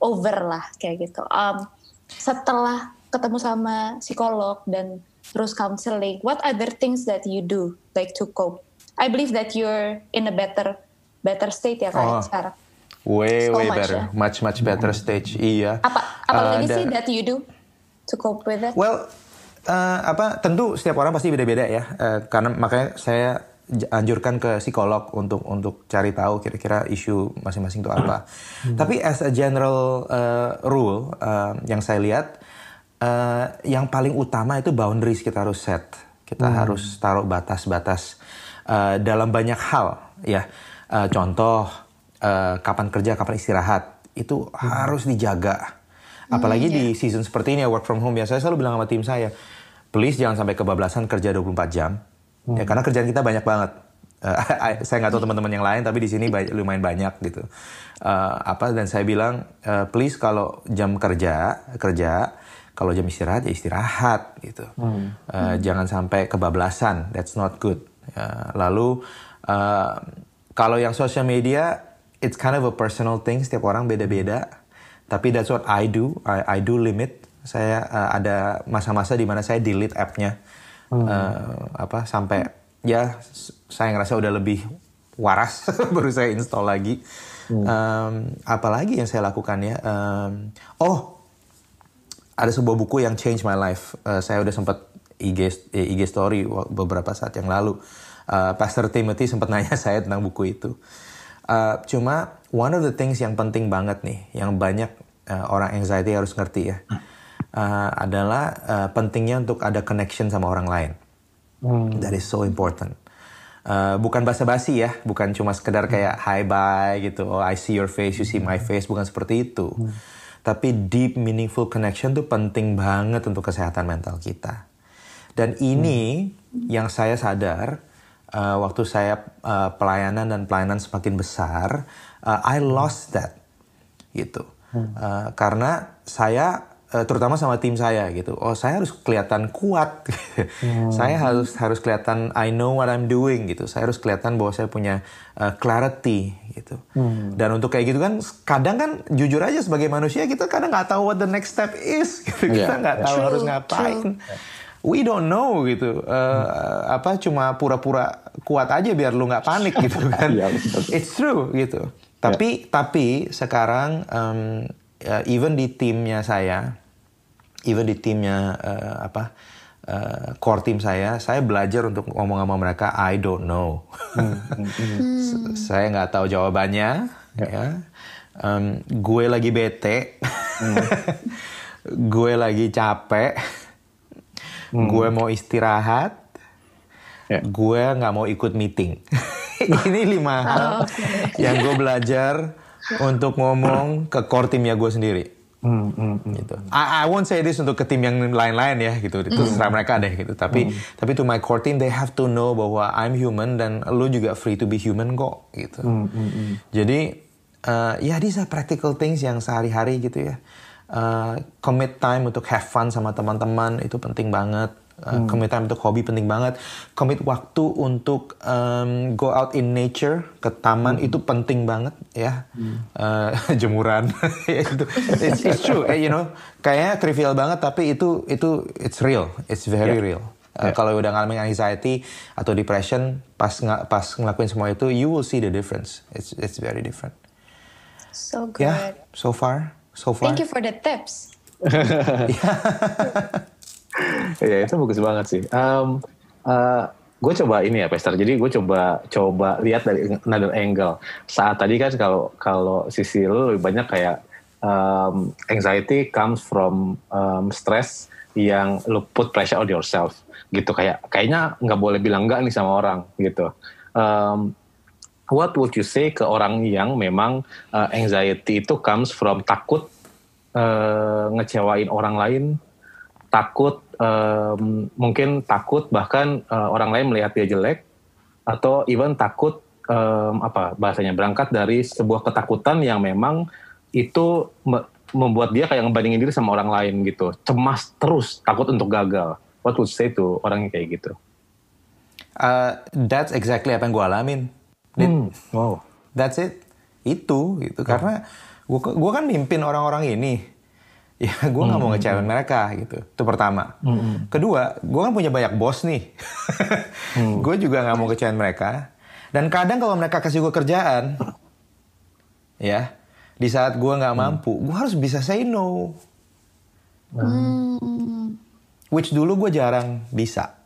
over lah kayak gitu um, setelah ketemu sama psikolog dan terus counseling what other things that you do like to cope I believe that you're in a better better state ya kan oh. sekarang. Way so way much, better, ya? much much better stage. Iya. Apa apa uh, lagi sih that you do to cope with it? Well, uh, apa tentu setiap orang pasti beda-beda ya. Uh, karena makanya saya anjurkan ke psikolog untuk untuk cari tahu kira-kira isu masing-masing itu apa. Hmm. Tapi as a general uh, rule uh, yang saya lihat uh, yang paling utama itu boundaries kita harus set. Kita hmm. harus taruh batas-batas uh, dalam banyak hal ya. Uh, contoh uh, kapan kerja, kapan istirahat itu hmm. harus dijaga. Apalagi hmm, yeah. di season seperti ini ya work from home ya. Saya selalu bilang sama tim saya, please jangan sampai kebablasan kerja 24 jam. Hmm. Ya karena kerjaan kita banyak banget. [laughs] Uh, saya nggak tahu teman-teman yang lain tapi di sini lumayan banyak gitu. Uh, apa dan saya bilang uh, please kalau jam kerja kerja kalau jam istirahat ya istirahat gitu. Hmm. Uh, hmm. Jangan sampai kebablasan. That's not good. Ya, lalu uh, kalau yang social media, it's kind of a personal thing. Setiap orang beda-beda. Tapi that's what I do. I, I do limit. Saya uh, ada masa-masa di mana saya delete app-nya. Hmm. Uh, apa sampai ya saya ngerasa udah lebih waras [laughs] baru saya install lagi. Hmm. Um, apalagi yang saya lakukan ya? Um, oh, ada sebuah buku yang change my life. Uh, saya udah sempat IG IG story beberapa saat yang lalu. Uh, Pastor Timothy sempat [laughs] nanya saya tentang buku itu. Uh, cuma one of the things yang penting banget nih, yang banyak uh, orang anxiety harus ngerti ya, uh, adalah uh, pentingnya untuk ada connection sama orang lain. Hmm. That is so important. Uh, bukan basa-basi ya, bukan cuma sekedar kayak hi bye gitu, oh I see your face, you see my face, bukan seperti itu. Hmm. Tapi deep meaningful connection tuh penting banget untuk kesehatan mental kita. Dan ini hmm. yang saya sadar uh, waktu saya uh, pelayanan dan pelayanan semakin besar, uh, I lost that gitu. Hmm. Uh, karena saya terutama sama tim saya gitu. Oh, saya harus kelihatan kuat. hmm. [laughs] saya harus harus kelihatan I know what I'm doing gitu. Saya harus kelihatan bahwa saya punya uh, clarity gitu. Hmm. Dan untuk kayak gitu kan kadang kan jujur aja sebagai manusia kita kadang nggak tahu what the next step is [laughs] gitu. Yeah. Kita nggak tahu true, harus ngapain. True we don't know gitu. Uh, apa cuma pura-pura kuat aja biar lu nggak panik gitu [laughs] kan. yeah, It's true gitu. Tapi yeah. tapi sekarang um, uh, even di timnya saya, even di timnya uh, apa uh, core tim saya, saya belajar untuk ngomong sama mereka I don't know. Hmm, hmm, hmm. [laughs] saya nggak tahu jawabannya. Yeah. Ya. Um, gue lagi bete. Hmm. [laughs] gue lagi capek hmm. gue mau istirahat, yeah. gue nggak mau ikut meeting. [laughs] ini lima oh, hal okay. yang gue belajar untuk ngomong ke core timnya gue sendiri. Hmm, hmm. gitu. I, I won't say this untuk ke tim yang lain-lain ya gitu. Itu hmm. mereka deh gitu. Tapi hmm. tapi to my core team they have to know bahwa I'm human dan lu juga free to be human kok gitu. Hmm, hmm. Jadi uh, ya these are practical things yang sehari-hari gitu ya uh, commit time untuk have fun sama teman-teman itu penting banget. Uh, hmm. Commit time untuk hobi penting banget. Commit waktu untuk um, go out in nature ke taman hmm. itu penting banget ya. Hmm. Uh, [laughs] jemuran [laughs] itu it's, it's true, eh, you know. Kayaknya trivial banget tapi itu itu it's real, it's very yeah. real. Uh, yeah. Kalau udah ngalamin anxiety atau depression, pas ng pas ngelakuin semua itu, you will see the difference. It's it's very different. So good. Yeah, so far so far. Thank you for the tips. [laughs] [laughs] ya itu bagus banget sih. Um, uh, gue coba ini ya Pester. Jadi gue coba coba lihat dari another angle. Saat tadi kan kalau kalau sisi lu lebih banyak kayak um, anxiety comes from um, stress yang lu put pressure on yourself gitu kayak kayaknya nggak boleh bilang enggak nih sama orang gitu. Um, what would you say ke orang yang memang uh, anxiety itu comes from takut uh, ngecewain orang lain, takut um, mungkin takut bahkan uh, orang lain melihat dia jelek atau even takut um, apa bahasanya berangkat dari sebuah ketakutan yang memang itu membuat dia kayak ngebandingin diri sama orang lain gitu, cemas terus, takut untuk gagal. What would you say to orang yang kayak gitu? Uh, that's exactly apa yang gue alamin Hmm. Wow. That's it. Itu gitu. Oh. Karena gue gua kan mimpin orang-orang ini. [laughs] Ya gue nggak mau ngecewain mereka gitu. Itu pertama. Kedua, gue kan punya banyak bos nih. [laughs] hmm. Gue juga nggak mau ngecewain mereka. Dan kadang kalau mereka kasih gue kerjaan, ya di saat gue nggak hmm. mampu, gue harus bisa say no. Hmm. Which dulu gue jarang bisa.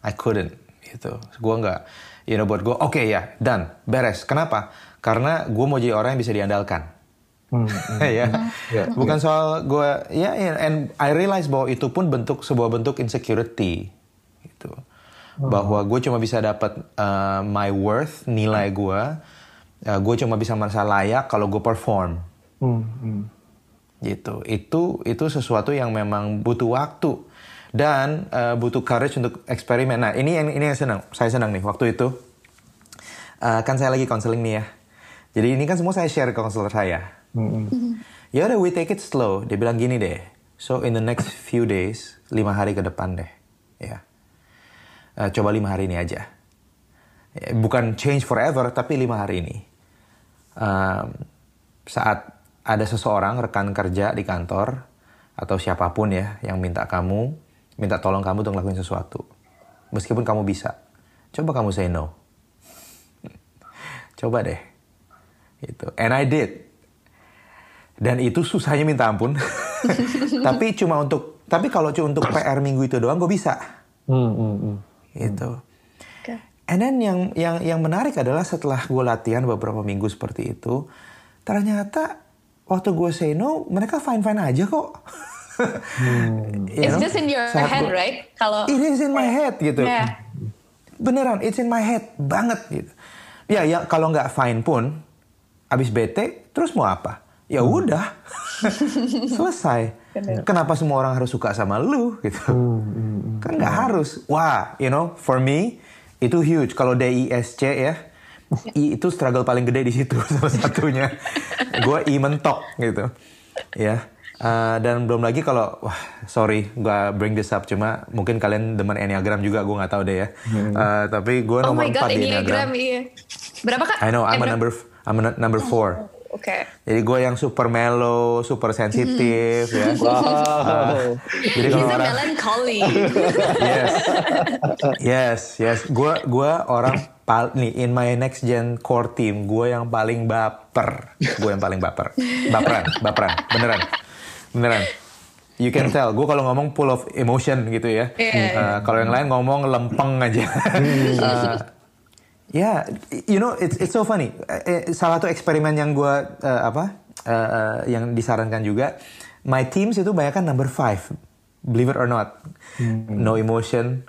I couldn't gitu. Gue nggak you know buat gue oke okay, ya dan beres kenapa karena gue mau jadi orang yang bisa diandalkan hmm, hmm. [laughs] ya yeah, bukan yeah. soal gue ya yeah, and I realize bahwa itu pun bentuk sebuah bentuk insecurity gitu oh. bahwa gue cuma bisa dapat uh, my worth nilai gue uh, gue cuma bisa merasa layak kalau gue perform hmm, hmm. gitu itu itu sesuatu yang memang butuh waktu dan uh, butuh courage untuk eksperimen. Nah ini yang ini yang senang, saya senang nih waktu itu uh, kan saya lagi konseling nih ya. Jadi ini kan semua saya share ke konselor saya. Mm-hmm. Ya udah we take it slow. Dia bilang gini deh. So in the next few days, lima hari ke depan deh, ya. Uh, coba lima hari ini aja. Ya, bukan change forever, tapi lima hari ini. Um, saat ada seseorang rekan kerja di kantor atau siapa pun ya yang minta kamu minta tolong kamu untuk ngelakuin sesuatu. Meskipun kamu bisa. Coba kamu say no. [laughs] Coba deh. Itu. And I did. Dan itu susahnya minta ampun. [laughs] tapi cuma untuk tapi kalau cuma untuk PR minggu itu doang gue bisa. Hmm, hmm, hmm. Gitu. Okay. And then yang yang yang menarik adalah setelah gue latihan beberapa minggu seperti itu, ternyata waktu gue say no, mereka fine fine aja kok. hmm. [laughs] It's know? just in your Saat head, gua, right? Kalau it is in my head gitu. Yeah. Beneran, it's in my head banget gitu. Ya, ya kalau nggak fine pun, abis bete, terus mau apa? Ya hmm. udah, [laughs] selesai. Bener. Kenapa semua orang harus suka sama lu gitu? Hmm, hmm, hmm. Kan nggak hmm. harus. Wah, you know, for me itu huge. Kalau DISC ya, [laughs] I itu struggle paling gede di situ [laughs] salah satunya. gue I mentok gitu, ya. Uh, dan belum lagi kalau wah sorry gue bring this up cuma mungkin kalian demen enneagram juga gue nggak tahu deh ya hmm. uh, tapi gue oh nomor empat di enneagram iya. berapa kak? I know I'm a number I'm a number four Oke. Okay. Jadi gue yang super mellow, super sensitif mm. ya. [laughs] Wow. Uh, jadi kalau orang melancholy. [laughs] yes. Yes, yes. Gue gue orang pal nih in my next gen core team, gue yang paling baper. Gue yang paling baper. Baperan, baperan, beneran beneran you can tell gue kalau ngomong full of emotion gitu ya yeah. uh, kalau yang lain ngomong lempeng aja uh, [laughs] ya yeah, you know it's it's so funny uh, salah satu eksperimen yang gue uh, apa uh, uh, yang disarankan juga my teams itu banyak kan number five believe it or not hmm. no emotion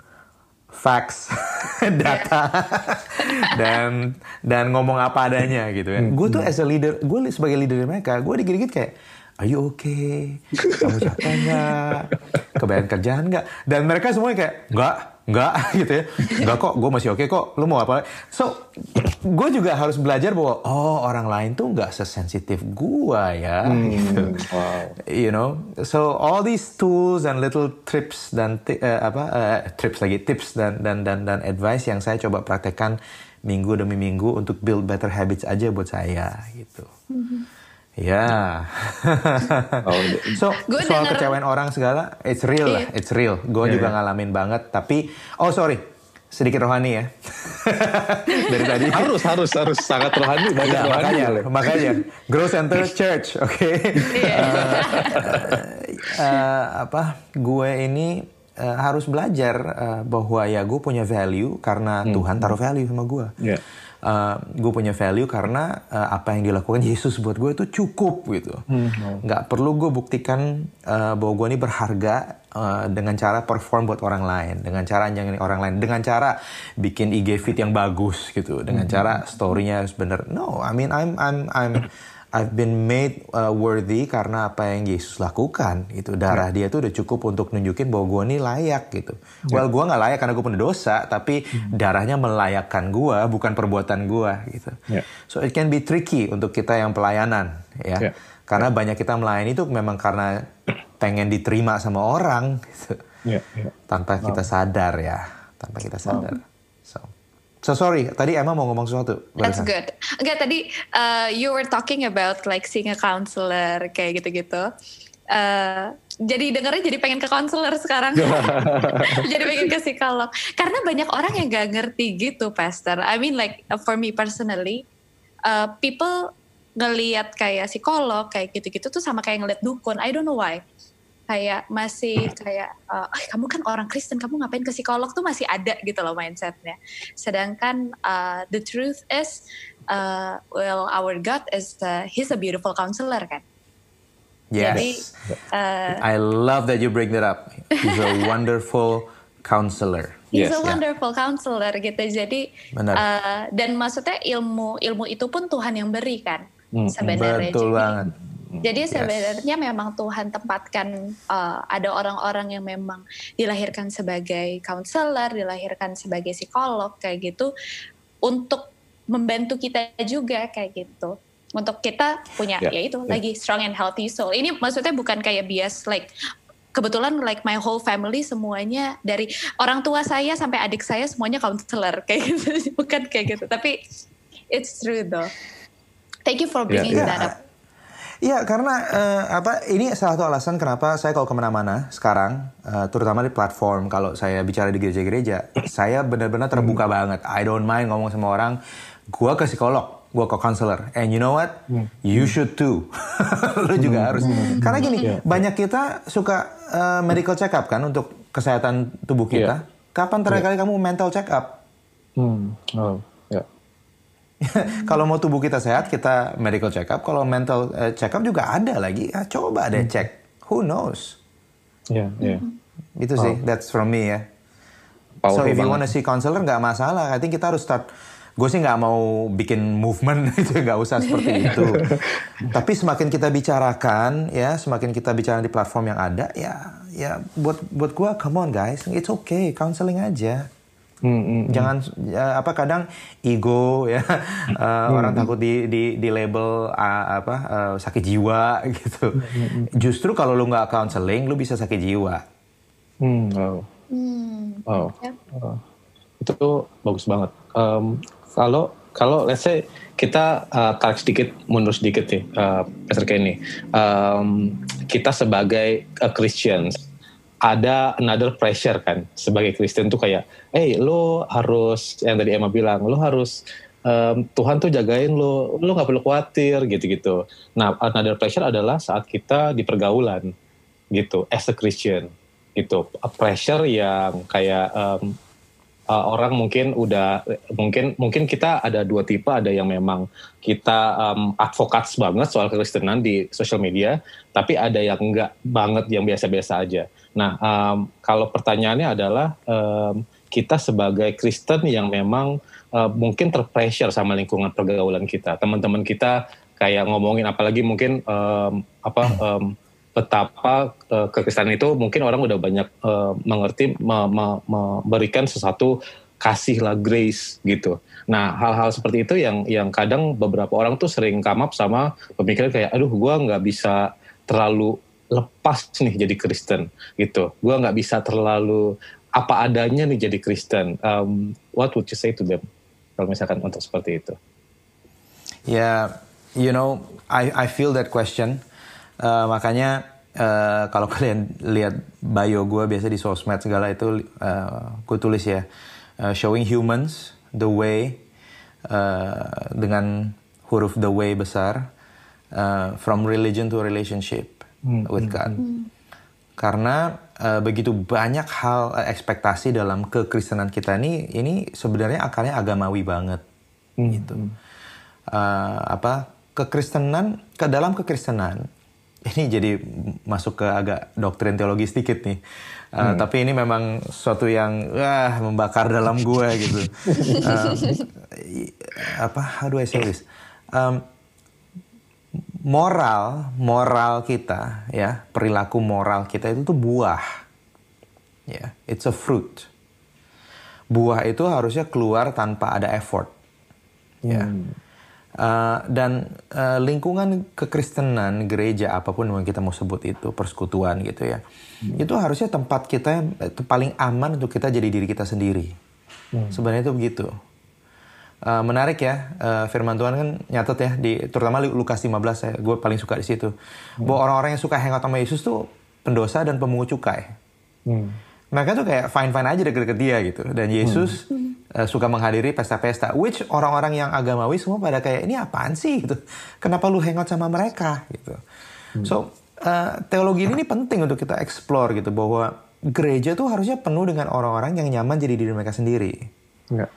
facts, [laughs] data, dan dan ngomong apa adanya gitu ya. Hmm. Gue tuh as a leader, gue sebagai leader mereka, gue dikit-dikit kayak, are you okay? Kamu capek nggak? Kebayang kerjaan nggak? Dan mereka semuanya kayak, nggak, nggak [laughs] gitu ya. Nggak kok, gue masih oke okay kok. Lu mau apa? So, gue juga harus belajar bahwa, oh orang lain tuh nggak sesensitif gue ya. Hmm, gitu. wow. You know, so all these tools and little tips dan uh, apa uh, tips lagi tips dan dan dan dan advice yang saya coba praktekkan minggu demi minggu untuk build better habits aja buat saya gitu. Mm -hmm. Ya. [laughs] oh, so gua soal denger... kecewain orang segala, it's real lah, iya. it's real. Gue yeah, juga yeah. ngalamin banget. Tapi, oh sorry, sedikit rohani ya. [laughs] Dari tadi. harus, harus, harus sangat rohani. Banyak ya, rohani makanya, boleh. makanya. Grow Center [laughs] Church, oke. Okay? Iya. Yeah. uh, uh, apa? Gue ini uh, harus belajar uh, bahwa ya gue punya value karena hmm. Tuhan taruh value sama gue. Yeah. Uh, gue punya value karena uh, apa yang dilakukan Yesus buat gue itu cukup gitu. Hmm. Nggak perlu gue buktikan uh, bahwa gue ini berharga uh, dengan cara perform buat orang lain, dengan cara jangan orang lain, dengan cara bikin IG feed yang bagus gitu, dengan hmm. cara storynya harus bener. No, I mean I'm I'm I'm I've been made uh, worthy karena apa yang Yesus lakukan. Itu darah yeah. dia tuh udah cukup untuk nunjukin bahwa gue ini layak gitu. Yeah. Well, gue nggak layak karena gue punya dosa, tapi mm. darahnya melayakkan gue, bukan perbuatan gue gitu. Yeah. So it can be tricky untuk kita yang pelayanan, ya. Yeah. Karena yeah. banyak kita melayani itu memang karena pengen diterima sama orang, gitu. Yeah. Yeah. Tanpa kita sadar ya, tanpa kita sadar. Oh. So sorry, tadi Emma mau ngomong sesuatu. That's good. Enggak tadi uh, you were talking about like seeing a counselor kayak gitu-gitu. Uh, jadi dengarnya jadi pengen ke counselor sekarang. [laughs] jadi pengen ke psikolog. Karena banyak orang yang gak ngerti gitu, Pastor. I mean like for me personally, uh, people ngelihat kayak psikolog kayak gitu-gitu tuh sama kayak ngeliat dukun. I don't know why kayak masih kayak uh, oh, kamu kan orang Kristen kamu ngapain ke psikolog? Tuh masih ada gitu loh mindsetnya. Sedangkan uh, the truth is uh, well our God is uh, he's a beautiful counselor kan? Yes. Jadi, uh, I love that you bring that up. He's a [laughs] wonderful counselor. He's yes, a wonderful yeah. counselor gitu. Jadi Uh, dan maksudnya ilmu ilmu itu pun Tuhan yang berikan hmm, sebenarnya. Betul Jadi, banget jadi sebenarnya yes. memang Tuhan tempatkan uh, ada orang-orang yang memang dilahirkan sebagai counselor, dilahirkan sebagai psikolog kayak gitu untuk membantu kita juga kayak gitu. Untuk kita punya yeah. yaitu yeah. lagi strong and healthy soul. Ini maksudnya bukan kayak bias like kebetulan like my whole family semuanya dari orang tua saya sampai adik saya semuanya counselor [laughs] kayak gitu bukan kayak gitu tapi it's true though thank you for bringing yeah, yeah. that up Iya, karena uh, apa? Ini salah satu alasan kenapa saya kalau ke mana-mana sekarang, uh, terutama di platform, kalau saya bicara di gereja-gereja, saya benar-benar terbuka hmm. banget. I don't mind ngomong sama orang. Gua ke psikolog, gua ke counselor. And you know what? Hmm. You should too. [laughs] Lu juga hmm. harus. Hmm. Karena gini, yeah. banyak kita suka uh, medical check up kan untuk kesehatan tubuh kita. Yeah. Kapan terakhir yeah. kali kamu mental check up? Hmm. Oh. [laughs] kalau mau tubuh kita sehat, kita medical check up. Kalau mental uh, check up juga ada lagi. Ya, coba deh hmm. cek. Who knows? Iya, yeah. Yeah. Itu sih, oh. that's from me ya. Powerful so if you wanna see counselor nggak masalah. I think kita harus start. Gue sih nggak mau bikin movement [laughs] itu nggak usah seperti [laughs] itu. Tapi semakin kita bicarakan ya, semakin kita bicara di platform yang ada ya, ya buat buat gue come on guys, it's okay, counseling aja. Hmm, hmm, hmm, Jangan ya, apa kadang ego ya uh, [laughs] hmm, orang takut di di di label uh, apa uh, sakit jiwa [laughs] gitu. Hmm, hmm, Justru kalau lu nggak counseling lu bisa sakit jiwa. Hmm, oh. Hmm. Oh. Yeah. oh. Itu tuh bagus banget. Um, kalau kalau let's say kita uh, tarik sedikit mundur sedikit nih uh, Pastor Kenny. Um, kita sebagai uh, Christians ada another pressure kan sebagai Kristen tuh kayak, eh hey, lo harus yang tadi Emma bilang, lo harus um, Tuhan tuh jagain lo, lo nggak perlu khawatir gitu-gitu. Nah another pressure adalah saat kita di pergaulan gitu, as a Christian gitu, a pressure yang kayak um, uh, orang mungkin udah mungkin mungkin kita ada dua tipe ada yang memang kita um, advokat banget soal kekristenan di sosial media tapi ada yang enggak banget yang biasa-biasa aja nah um, kalau pertanyaannya adalah um, kita sebagai Kristen yang memang uh, mungkin terpressure sama lingkungan pergaulan kita teman-teman kita kayak ngomongin apalagi mungkin um, apa um, betapa uh, kekristenan itu mungkin orang udah banyak uh, mengerti me, me, memberikan sesuatu kasih lah grace gitu. Nah hal-hal seperti itu yang yang kadang beberapa orang tuh sering up sama pemikiran kayak aduh gue nggak bisa terlalu lepas nih jadi Kristen gitu. Gue nggak bisa terlalu apa adanya nih jadi Kristen. Um, what would you say to them kalau misalkan untuk seperti itu? Ya, yeah, you know, I I feel that question Uh, makanya uh, kalau [laughs] kalian lihat bio gue biasa di sosmed segala itu uh, gue tulis ya uh, showing humans the way uh, dengan huruf the way besar uh, from religion to relationship hmm. with God. Hmm. Karena uh, begitu banyak hal uh, ekspektasi dalam kekristenan kita ini, ini sebenarnya akarnya agamawi banget, hmm. gitu. Uh, apa kekristenan ke dalam kekristenan ini jadi masuk ke agak doktrin teologi sedikit nih. Uh, hmm. Tapi ini memang sesuatu yang wah membakar dalam gue gitu. [laughs] uh, apa? How do I say this? Um, moral moral kita ya perilaku moral kita itu tuh buah. Ya it's a fruit. Buah itu harusnya keluar tanpa ada effort. Ya. Uh, dan uh, lingkungan kekristenan gereja apa pun yang kita mau sebut itu persekutuan gitu ya hmm. itu harusnya tempat kita itu paling aman untuk kita jadi diri kita sendiri. Hmm. sebenarnya itu begitu Uh, menarik ya uh, firman Tuhan kan nyatet ya di terutama Lukas 15 saya gue paling suka di situ hmm. bahwa orang-orang yang suka hangout sama Yesus tuh pendosa dan pemungut cukai hmm. mereka tuh kayak fine fine aja deket-deket dia gitu dan Yesus hmm. uh, suka menghadiri pesta-pesta which orang-orang yang agamawi semua pada kayak ini apaan sih gitu kenapa lu hangout sama mereka gitu hmm. so uh, teologi ini, ini penting untuk kita explore gitu bahwa gereja tuh harusnya penuh dengan orang-orang yang nyaman jadi diri mereka sendiri. Enggak.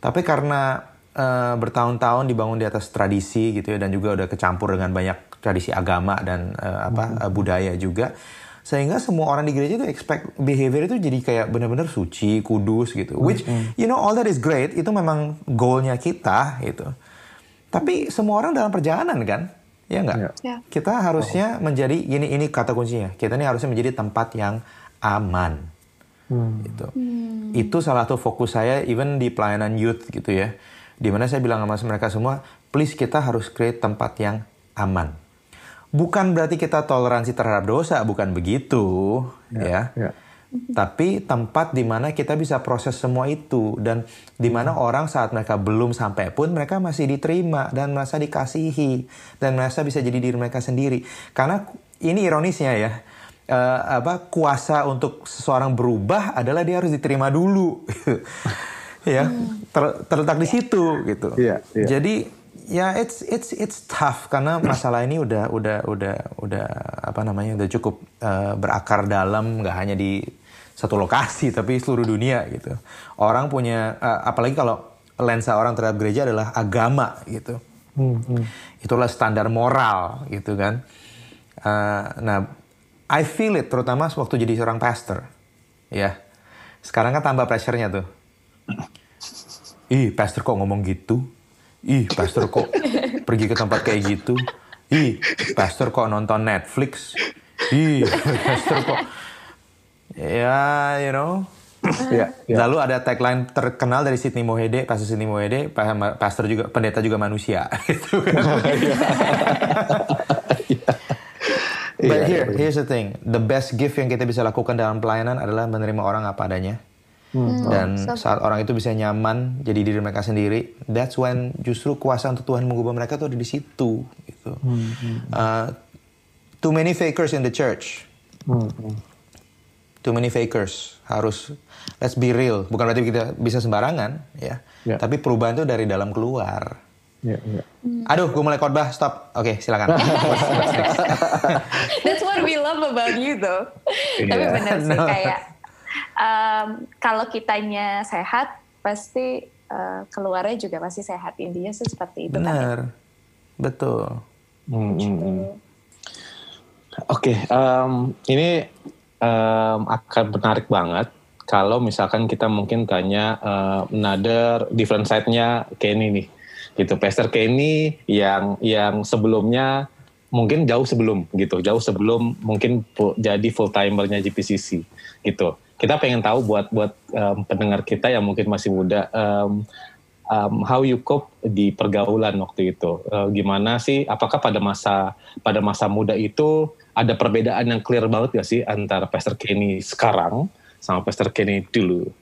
Tapi karena uh, bertahun-tahun dibangun di atas tradisi gitu ya dan juga udah kecampur dengan banyak tradisi agama dan uh, apa mm -hmm. budaya juga sehingga semua orang di gereja itu expect behavior itu jadi kayak benar-benar suci, kudus gitu. Which mm -hmm. you know all that is great, itu memang goalnya kita gitu. Tapi semua orang dalam perjalanan kan, ya nggak? Yeah. Yeah. Kita harusnya oh. menjadi ini ini kata kuncinya. Kita ini harusnya menjadi tempat yang aman. Hmm. Gitu. Hmm. Itu salah satu fokus saya even di pelayanan youth gitu ya Di mana saya bilang sama mereka semua, please kita harus create tempat yang aman. Bukan berarti kita toleransi terhadap dosa, bukan begitu, ya. ya. ya. Tapi tempat di mana kita bisa proses semua itu dan di mana orang saat mereka belum sampai pun mereka masih diterima dan merasa dikasihi dan merasa bisa jadi diri mereka sendiri. Karena ini ironisnya ya, uh, apa kuasa untuk seseorang berubah adalah dia harus diterima dulu. [laughs] ya ter, terletak di situ gitu. Yeah, yeah. Jadi ya it's it's it's tough karena masalah ini udah udah udah udah apa namanya udah cukup uh, berakar dalam nggak hanya di satu lokasi tapi seluruh dunia gitu. Orang punya uh, apalagi kalau lensa orang terhadap gereja adalah agama gitu. Hmm, hmm. Itulah standar moral gitu kan. Uh, nah, I feel it terutama waktu jadi seorang pastor. Ya. Sekarang kan tambah pressure-nya tuh Ih, pastor kok ngomong gitu? Ih, pastor kok pergi ke tempat kayak gitu? Ih, pastor kok nonton Netflix? Ih, [laughs] pastor kok... Ya, you know. Ya, ya. Lalu ada tagline terkenal dari Sidney Mohede, pastor Sidney Mohede, pastor juga pendeta juga manusia, [laughs] gitu kan. [laughs] But here, here's the thing, the best gift yang kita bisa lakukan dalam pelayanan adalah menerima orang apa adanya Hmm. Dan so, saat orang itu bisa nyaman jadi diri mereka sendiri, that's when justru kuasa untuk Tuhan mengubah mereka tuh ada di situ. Gitu. Hmm. Uh, too many fakers in the church. Hmm. Too many fakers harus let's be real. Bukan berarti kita bisa sembarangan, ya. Yeah. Tapi perubahan itu dari dalam keluar. Yeah, yeah. Aduh, gue mulai khotbah. Stop. Oke, okay, silakan. [laughs] That's what we love about you, though. Yeah. Tapi benar sih no. kayak um, kalau kitanya sehat pasti uh, keluarnya juga pasti sehat intinya sih seperti itu benar kan, ya? betul hmm, hmm, hmm. oke okay, um, ini um, akan menarik banget kalau misalkan kita mungkin tanya uh, another different side-nya Kenny nih gitu. Pastor Kenny yang yang sebelumnya mungkin jauh sebelum gitu. Jauh sebelum mungkin jadi full timernya GPCC gitu. Kita pengen tahu buat buat um, pendengar kita yang mungkin masih muda um, um, how you cope di pergaulan waktu itu. Uh, gimana sih? Apakah pada masa pada masa muda itu ada perbedaan yang clear banget gak sih antara Pastor Kenny sekarang sama Pastor Kenny dulu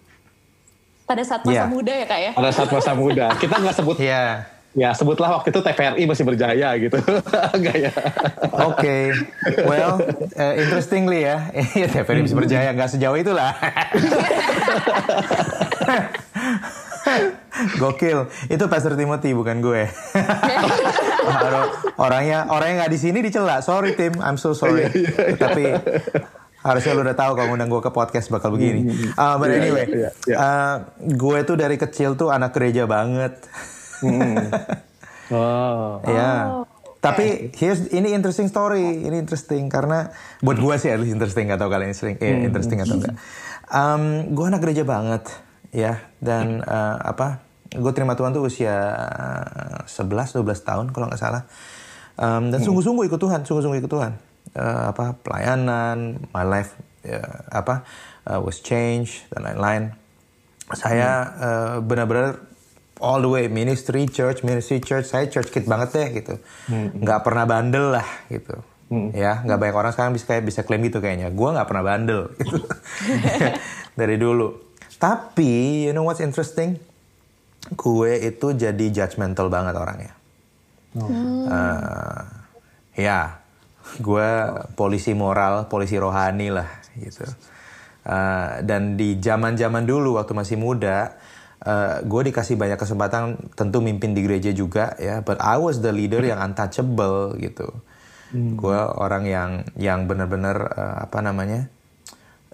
pada saat masa yeah. muda ya kak ya? Pada saat masa muda. Kita nggak sebut yeah ya sebutlah waktu itu TVRI masih berjaya gitu. [laughs] Enggak ya? Oke. Okay. well uh, interestingly ya. TVRI masih berjaya. Nggak sejauh itulah. [laughs] Gokil, itu Pastor Timothy bukan gue. [laughs] orangnya orangnya nggak di sini dicela. Sorry Tim, I'm so sorry. Tapi Harusnya lu udah tahu kalau undang gue ke podcast bakal begini. Uh, but yeah, anyway, yeah, yeah, yeah. Uh, gue tuh dari kecil tuh anak gereja banget. Mm. [laughs] oh. Ya. Oh. Tapi here's ini interesting story, ini interesting karena buat gue sih at least interesting atau kalian sering eh, interesting atau enggak. Um, gue anak gereja banget ya dan uh, apa? Gue terima Tuhan tuh usia 11 12 tahun kalau nggak salah. Um, dan sungguh-sungguh ikut Tuhan, sungguh-sungguh ikut Tuhan. Uh, apa pelayanan, my life ya, apa uh, was change dan lain-lain. Saya uh, benar-benar all the way ministry church ministry church saya church kid banget deh gitu hmm. nggak pernah bandel lah gitu hmm. ya nggak banyak orang sekarang bisa kayak bisa klaim gitu kayaknya gue nggak pernah bandel gitu [laughs] dari dulu tapi you know what's interesting gue itu jadi judgmental banget orangnya oh. uh, ya gue polisi moral polisi rohani lah gitu. Uh, dan di zaman zaman dulu waktu masih muda uh, eh, gue dikasih banyak kesempatan tentu mimpin di gereja juga ya. But I was the leader yang untouchable gitu. Hmm. gue orang yang yang benar-benar uh, apa namanya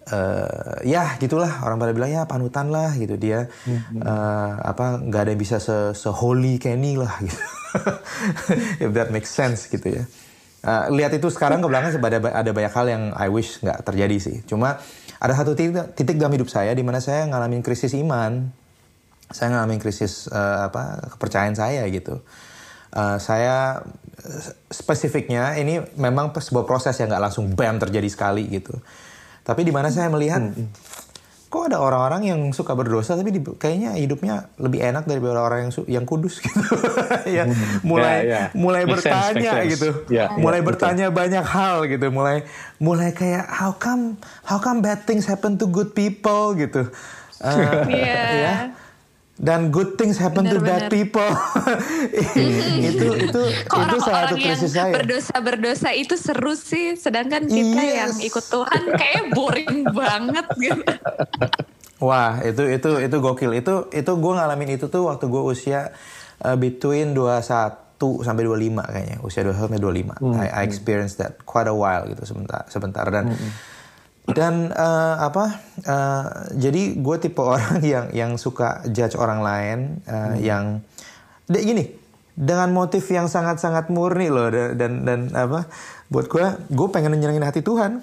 uh, ya gitulah. Orang pada bilang ya panutan lah gitu. Dia hmm. uh, apa nggak ada yang bisa se, se holy Kenny lah gitu. [laughs] If that makes sense gitu ya uh, lihat itu sekarang ke belakang ada ada banyak hal yang I wish nggak terjadi sih cuma ada satu titik, titik dalam hidup saya di mana saya ngalamin krisis iman saya ngalamin krisis uh, apa kepercayaan saya gitu. Uh, saya spesifiknya ini memang sebuah proses yang nggak langsung bam terjadi sekali gitu. Tapi di mana saya melihat. Kok ada orang-orang yang suka berdosa tapi di, kayaknya hidupnya lebih enak daripada orang yang yang kudus [laughs] gitu. ya hmm. mulai yeah, yeah. mulai make bertanya sense, gitu. Yeah, mulai yeah, bertanya betul. banyak hal gitu. Mulai mulai kayak how come how come bad things happen to good people gitu. Uh, [laughs] yeah. ya dan good things happen bener, to bad people. [laughs] itu itu [laughs] Kok itu salah satu krisis saya. Berdosa berdosa itu seru sih, sedangkan kita yes. yang ikut Tuhan kayak boring [laughs] banget gitu. Wah, itu itu itu gokil. Itu itu gue ngalamin itu tuh waktu gue usia uh, between 21 sampai 25 kayaknya. Usia 21 sampai 25. Hmm. I, I experienced that quite a while gitu sebentar sebentar dan hmm dan uh, apa uh, jadi gue tipe [laughs] orang yang yang suka judge orang lain uh, hmm. yang dek gini dengan motif yang sangat sangat murni loh dan dan, dan apa buat gue gue pengen nyenengin hati Tuhan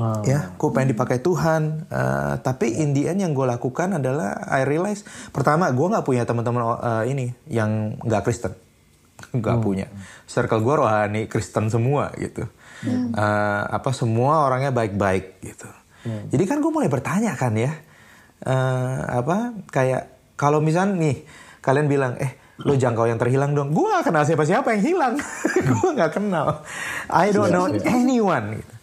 oh. ya gue pengen dipakai Tuhan uh, tapi in the end yang gue lakukan adalah I realize pertama gue nggak punya teman-teman uh, ini yang nggak Kristen nggak hmm. punya circle gue rohani Kristen semua gitu hmm. uh, apa semua orangnya baik-baik gitu. Hmm. Jadi kan gue mulai bertanya kan ya, uh, apa kayak kalau misal nih kalian bilang eh lo jangkau yang terhilang dong, gue gak kenal siapa-siapa yang hilang, [laughs] gue gak kenal, I don't know anyone. Gitu.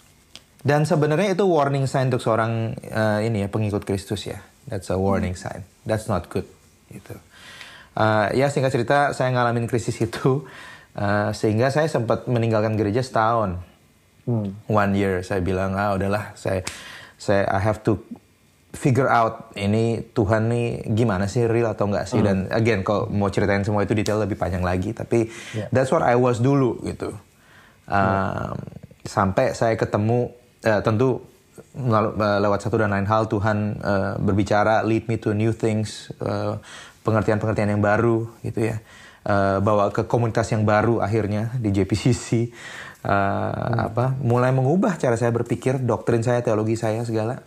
Dan sebenarnya itu warning sign untuk seorang uh, ini ya pengikut Kristus ya, that's a warning hmm. sign, that's not good gitu. Uh, ya singkat cerita saya ngalamin krisis itu uh, sehingga saya sempat meninggalkan gereja setahun hmm. one year saya bilang ah udahlah saya saya I have to figure out ini Tuhan nih gimana sih real atau enggak sih hmm. dan again kalau mau ceritain semua itu detail lebih panjang lagi tapi yeah. that's what I was dulu gitu um, hmm. sampai saya ketemu uh, tentu uh, lewat satu dan lain hal Tuhan uh, berbicara lead me to new things uh, pengertian-pengertian yang baru gitu ya uh, bawa ke komunitas yang baru akhirnya di JPCC hmm. apa mulai mengubah cara saya berpikir, doktrin saya, teologi saya segala.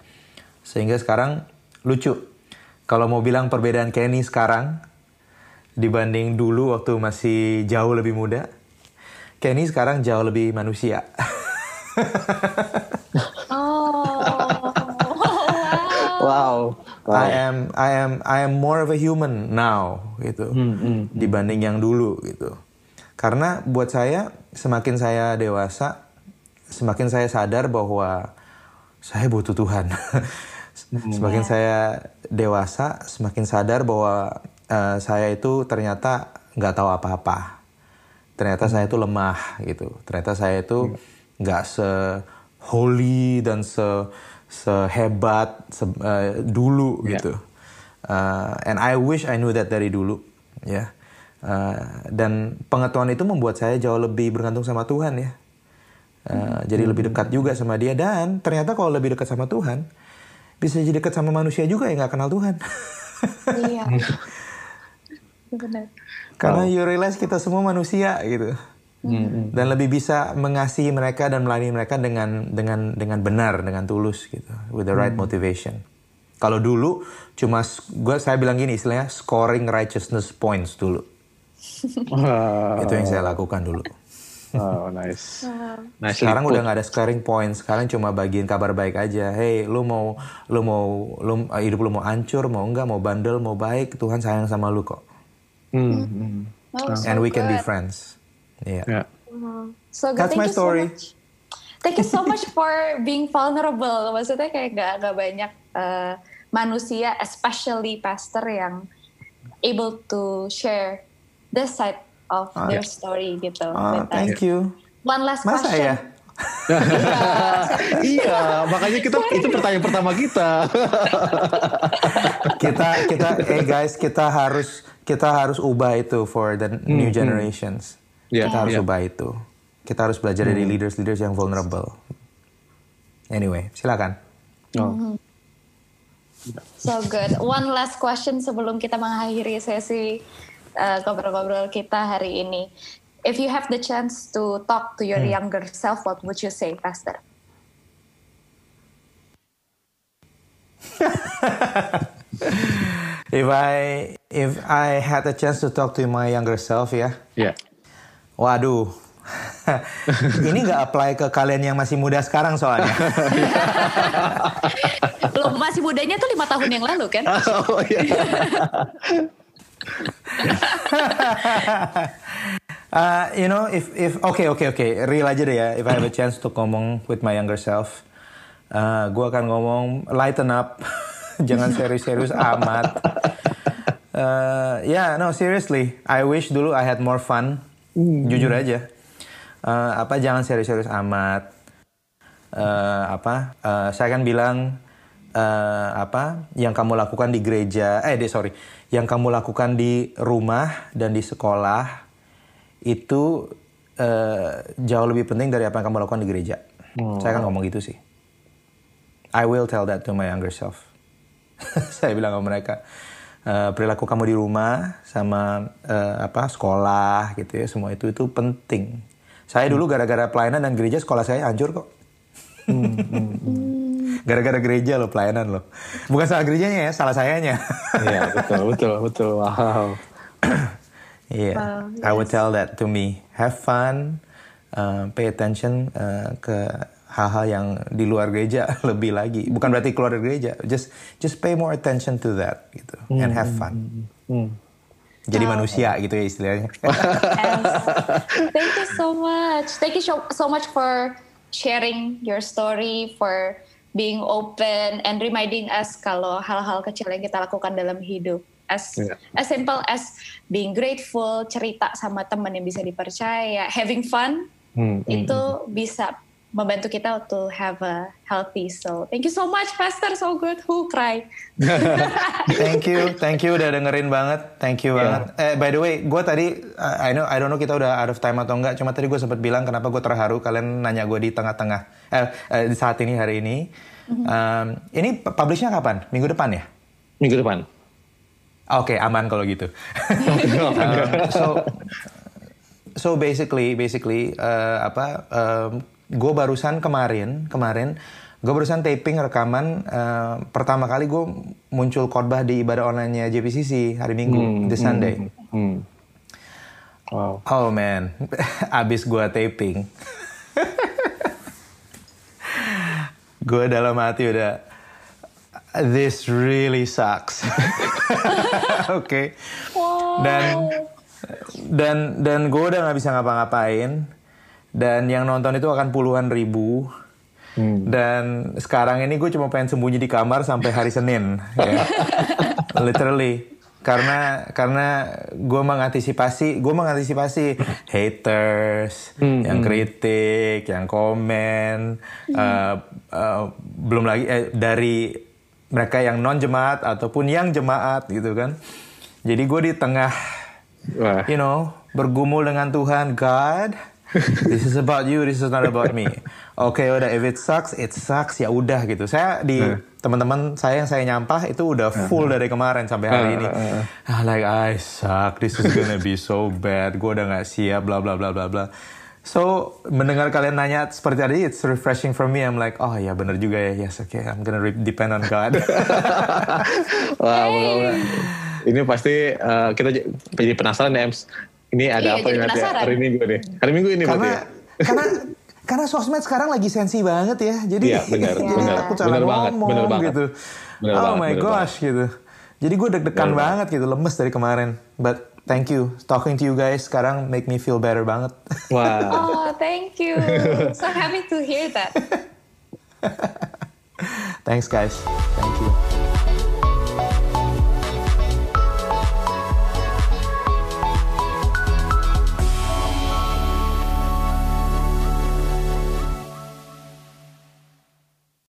Sehingga sekarang lucu. Kalau mau bilang perbedaan Kenny sekarang dibanding dulu waktu masih jauh lebih muda, Kenny sekarang jauh lebih manusia. [laughs] oh. wow. wow. I am I am I am more of a human now gitu hmm, hmm, hmm. dibanding yang dulu gitu. Karena buat saya semakin saya dewasa, semakin saya sadar bahwa saya butuh Tuhan. semakin saya dewasa, semakin sadar bahwa uh, saya itu ternyata nggak tahu apa-apa. Ternyata saya itu lemah gitu. Ternyata saya itu nggak se holy dan se sehebat se, uh, dulu yeah. gitu. Uh, and I wish I knew that dari dulu, ya. Yeah Uh, dan pengetahuan itu membuat saya jauh lebih bergantung sama Tuhan ya. Uh, jadi lebih dekat juga sama dia dan ternyata kalau lebih dekat sama Tuhan bisa jadi dekat sama manusia juga yang nggak kenal Tuhan. [laughs] Iya. Benar. Karena you realize kita semua manusia gitu. Hmm. Dan lebih bisa mengasihi mereka dan melayani mereka dengan dengan dengan benar, dengan tulus gitu, with the right hmm. motivation. Kalau dulu cuma gue saya bilang gini istilahnya scoring righteousness points dulu. Itu yang saya lakukan dulu. Oh nice. nice sekarang udah nggak ada scoring points. Sekarang cuma bagiin kabar baik aja. Hey, lu mau lu mau lu hidup lu mau hancur, mau enggak, mau bandel, mau baik, Tuhan sayang sama lu kok. Hmm. hmm. Oh, And we can be friends. Yeah. yeah. So good. That's Thank my story. So Thank you so much for being vulnerable. Maksudnya kayak gak, gak banyak uh, manusia, especially pastor yang able to share this side of uh, their story gitu. Uh, thank you. One last Masa question. Ya? [laughs] iya, makanya kita itu pertanyaan pertama kita. [laughs] kita kita eh guys, kita harus kita harus ubah itu for the new hmm. generations. Hmm. Yeah, kita harus yeah. ubah itu. Kita harus belajar hmm. dari leaders-leaders yang vulnerable. Anyway, silakan. Oh. Hmm. So good. One last question sebelum kita mengakhiri sesi uh, ngobrol-ngobrol kita hari ini. If you have the chance to talk to your hmm. younger self, what would you say, Pastor? [laughs] if I if I had a chance to talk to my younger self, ya. Yeah. yeah. Waduh. [laughs] ini nggak apply ke kalian yang masih muda sekarang soalnya. [laughs] Lo masih mudanya tuh lima tahun yang lalu kan? Oh iya. [laughs] uh, you know, if if okay okay okay, real aja deh ya. If I have a chance to ngomong with my younger self, uh, gue akan ngomong lighten up, [laughs] jangan serius-serius [laughs] amat. Uh, yeah, no seriously, I wish dulu I had more fun. Mm. Jujur aja. Uh, apa jangan serius-serius amat. Uh, apa? Uh, saya kan bilang uh, apa yang kamu lakukan di gereja eh di sorry yang kamu lakukan di rumah dan di sekolah itu uh, jauh lebih penting dari apa yang kamu lakukan di gereja. Hmm. Saya kan ngomong gitu sih. I will tell that to my younger self. [laughs] saya bilang ke mereka uh, perilaku kamu di rumah sama uh, apa sekolah gitu ya semua itu itu penting. Saya dulu gara-gara pelayanan dan gereja sekolah saya hancur kok. Hmm, hmm, hmm. Gara-gara gereja loh pelayanan loh. Bukan salah gerejanya ya, salah sayanya. Iya betul betul betul. Wow. [coughs] Iya, yeah. wow, yes. I would tell that to me. Have fun, uh, pay attention uh, ke hal-hal yang di luar gereja [laughs] lebih lagi. Bukan berarti keluar dari gereja, just just pay more attention to that gitu hmm. and have fun. Hmm. Jadi wow. manusia gitu ya istilahnya. [laughs] Thank you so much. Thank you so much for sharing your story, for being open and reminding us kalau hal-hal kecil yang kita lakukan dalam hidup as yeah. as simple as being grateful cerita sama teman yang bisa dipercaya having fun hmm, hmm itu hmm. bisa membantu kita to have a healthy soul. Thank you so much, Pastor. So good. Who cry? [laughs] thank you, thank you udah dengerin banget. Thank you yeah. banget. Eh, by the way, gue tadi, I know, I don't know kita udah out of time atau enggak. Cuma tadi gue sempat bilang kenapa gue terharu. Kalian nanya gue di tengah-tengah, eh, eh, di saat ini hari ini. Mm-hmm. Um, ini publishnya kapan? Minggu depan ya? Minggu depan. Oke, okay, aman kalau gitu. um, [laughs] so, so basically, basically uh, apa? Um, gue barusan kemarin kemarin gue barusan taping rekaman uh, pertama kali gue muncul khotbah di ibadah online-nya JPCC hari Minggu hmm, the Sunday. Hmm, hmm. Wow. Oh man, [laughs] abis gue taping, [laughs] gue dalam hati udah this really sucks. Oke. [laughs] okay. Wow. Dan dan dan gue udah nggak bisa ngapa-ngapain dan yang nonton itu akan puluhan ribu hmm. dan sekarang ini gue cuma pengen sembunyi di kamar sampai hari Senin ya. [laughs] literally karena karena gue mengantisipasi gue mengantisipasi haters hmm, yang hmm. kritik yang komen hmm. uh, uh, belum lagi eh, dari mereka yang non jemaat ataupun yang jemaat gitu kan jadi gue di tengah Wah. you know bergumul dengan Tuhan God [laughs] this is about you, this is not about me. Oke, okay, udah if it sucks, it sucks ya udah gitu. Saya di uh. teman-teman saya yang saya nyampah itu udah full uh. dari kemarin sampai hari uh, ini. Uh, like I suck, this is gonna be so bad. Gue udah nggak siap, bla bla bla bla bla. So mendengar kalian nanya seperti tadi, it's refreshing for me. I'm like, oh ya bener juga ya. Yes, okay, I'm gonna depend on God. [laughs] Wah, wow, ini pasti uh, kita jadi penasaran ya, Ems. Ini ada iya, apa nanti hari Minggu nih? Hari Minggu ini karena, ya? Karena karena sosmed sekarang lagi sensi banget ya. Jadi iya, benar, [laughs] ya, benar, aku salah benar banget, ngomong benar banget. gitu. Benar oh banget, my gosh banget. gitu. Jadi gue deg-degan banget gitu, lemes dari kemarin. But thank you, talking to you guys sekarang make me feel better banget. Wow. [laughs] oh, thank you. So happy to hear that. [laughs] Thanks guys. Thank you.